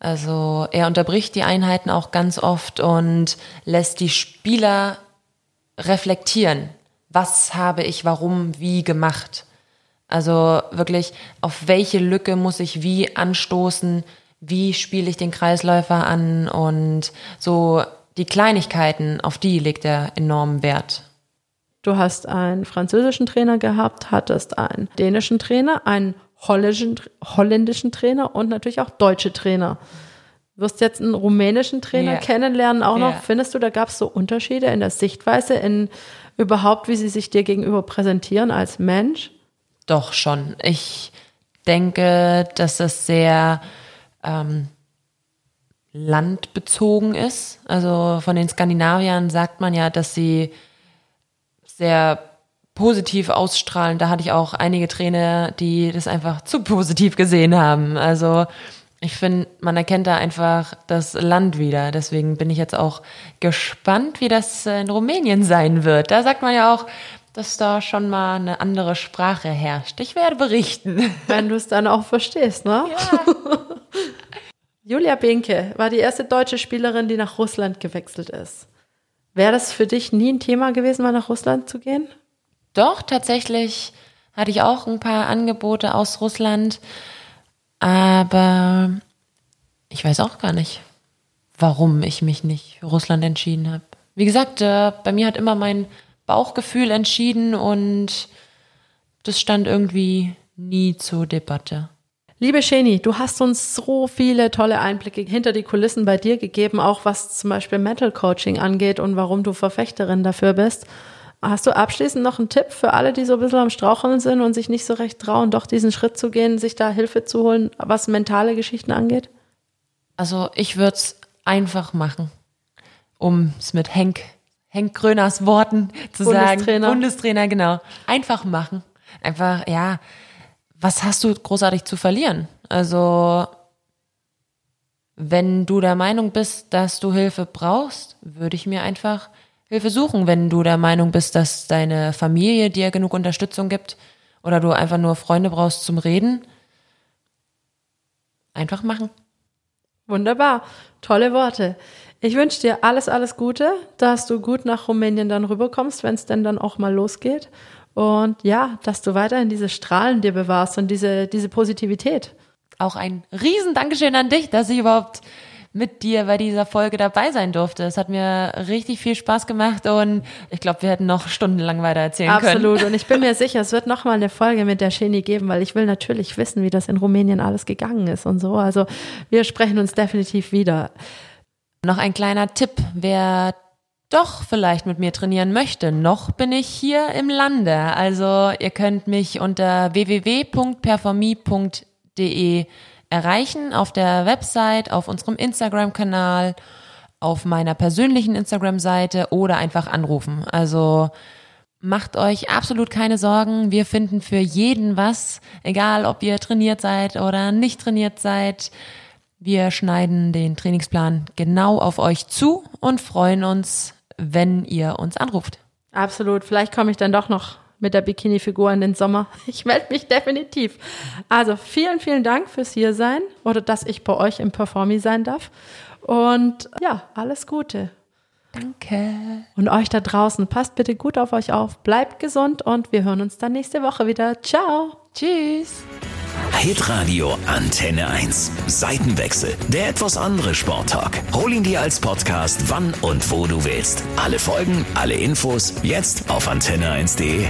Also er unterbricht die Einheiten auch ganz oft und lässt die Spieler reflektieren. Was habe ich warum wie gemacht? Also wirklich, auf welche Lücke muss ich wie anstoßen? Wie spiele ich den Kreisläufer an? Und so die Kleinigkeiten, auf die legt er enormen Wert. Du hast einen französischen Trainer gehabt, hattest einen dänischen Trainer, einen holländischen, holländischen Trainer und natürlich auch deutsche Trainer. Du wirst jetzt einen rumänischen Trainer ja. kennenlernen auch noch. Ja. Findest du, da gab es so Unterschiede in der Sichtweise, in überhaupt, wie sie sich dir gegenüber präsentieren als Mensch? Doch schon. Ich denke, dass es sehr ähm, landbezogen ist. Also von den Skandinaviern sagt man ja, dass sie sehr positiv ausstrahlen. Da hatte ich auch einige Trainer, die das einfach zu positiv gesehen haben. Also ich finde, man erkennt da einfach das Land wieder. Deswegen bin ich jetzt auch gespannt, wie das in Rumänien sein wird. Da sagt man ja auch, dass da schon mal eine andere Sprache herrscht. Ich werde berichten. Wenn du es dann auch verstehst, ne? Ja. [LAUGHS] Julia Benke war die erste deutsche Spielerin, die nach Russland gewechselt ist. Wäre das für dich nie ein Thema gewesen, mal nach Russland zu gehen? Doch, tatsächlich hatte ich auch ein paar Angebote aus Russland, aber ich weiß auch gar nicht, warum ich mich nicht für Russland entschieden habe. Wie gesagt, äh, bei mir hat immer mein Bauchgefühl entschieden und das stand irgendwie nie zur Debatte. Liebe Sheni, du hast uns so viele tolle Einblicke hinter die Kulissen bei dir gegeben, auch was zum Beispiel Mental Coaching angeht und warum du Verfechterin dafür bist. Hast du abschließend noch einen Tipp für alle, die so ein bisschen am Straucheln sind und sich nicht so recht trauen, doch diesen Schritt zu gehen, sich da Hilfe zu holen, was mentale Geschichten angeht? Also ich würde es einfach machen, um es mit Henk, Henk Gröners Worten zu Bundestrainer. sagen. Bundestrainer, genau. Einfach machen. Einfach, ja, was hast du großartig zu verlieren? Also, wenn du der Meinung bist, dass du Hilfe brauchst, würde ich mir einfach Hilfe suchen. Wenn du der Meinung bist, dass deine Familie dir genug Unterstützung gibt oder du einfach nur Freunde brauchst zum Reden, einfach machen. Wunderbar. Tolle Worte. Ich wünsche dir alles, alles Gute, dass du gut nach Rumänien dann rüberkommst, wenn es denn dann auch mal losgeht. Und ja, dass du weiterhin diese Strahlen dir bewahrst und diese, diese Positivität. Auch ein riesen Dankeschön an dich, dass ich überhaupt mit dir bei dieser Folge dabei sein durfte. Es hat mir richtig viel Spaß gemacht und ich glaube, wir hätten noch stundenlang weiter erzählen können. Absolut. Und ich bin mir [LAUGHS] sicher, es wird noch mal eine Folge mit der Sheni geben, weil ich will natürlich wissen, wie das in Rumänien alles gegangen ist und so. Also wir sprechen uns definitiv wieder. Noch ein kleiner Tipp, wer doch vielleicht mit mir trainieren möchte. Noch bin ich hier im Lande. Also ihr könnt mich unter www.performie.de erreichen auf der Website, auf unserem Instagram-Kanal, auf meiner persönlichen Instagram-Seite oder einfach anrufen. Also macht euch absolut keine Sorgen. Wir finden für jeden was, egal ob ihr trainiert seid oder nicht trainiert seid. Wir schneiden den Trainingsplan genau auf euch zu und freuen uns, wenn ihr uns anruft. Absolut. Vielleicht komme ich dann doch noch mit der Bikini-Figur in den Sommer. [LAUGHS] Ich melde mich definitiv. Also vielen, vielen Dank fürs Hiersein oder dass ich bei euch im Performi sein darf. Und ja, alles Gute. Danke. Und euch da draußen, passt bitte gut auf euch auf, bleibt gesund und wir hören uns dann nächste Woche wieder. Ciao. Tschüss. Hitradio Antenne 1. Seitenwechsel. Der etwas andere Sporttalk. Hol ihn dir als Podcast, wann und wo du willst. Alle Folgen, alle Infos, jetzt auf antenne1.de.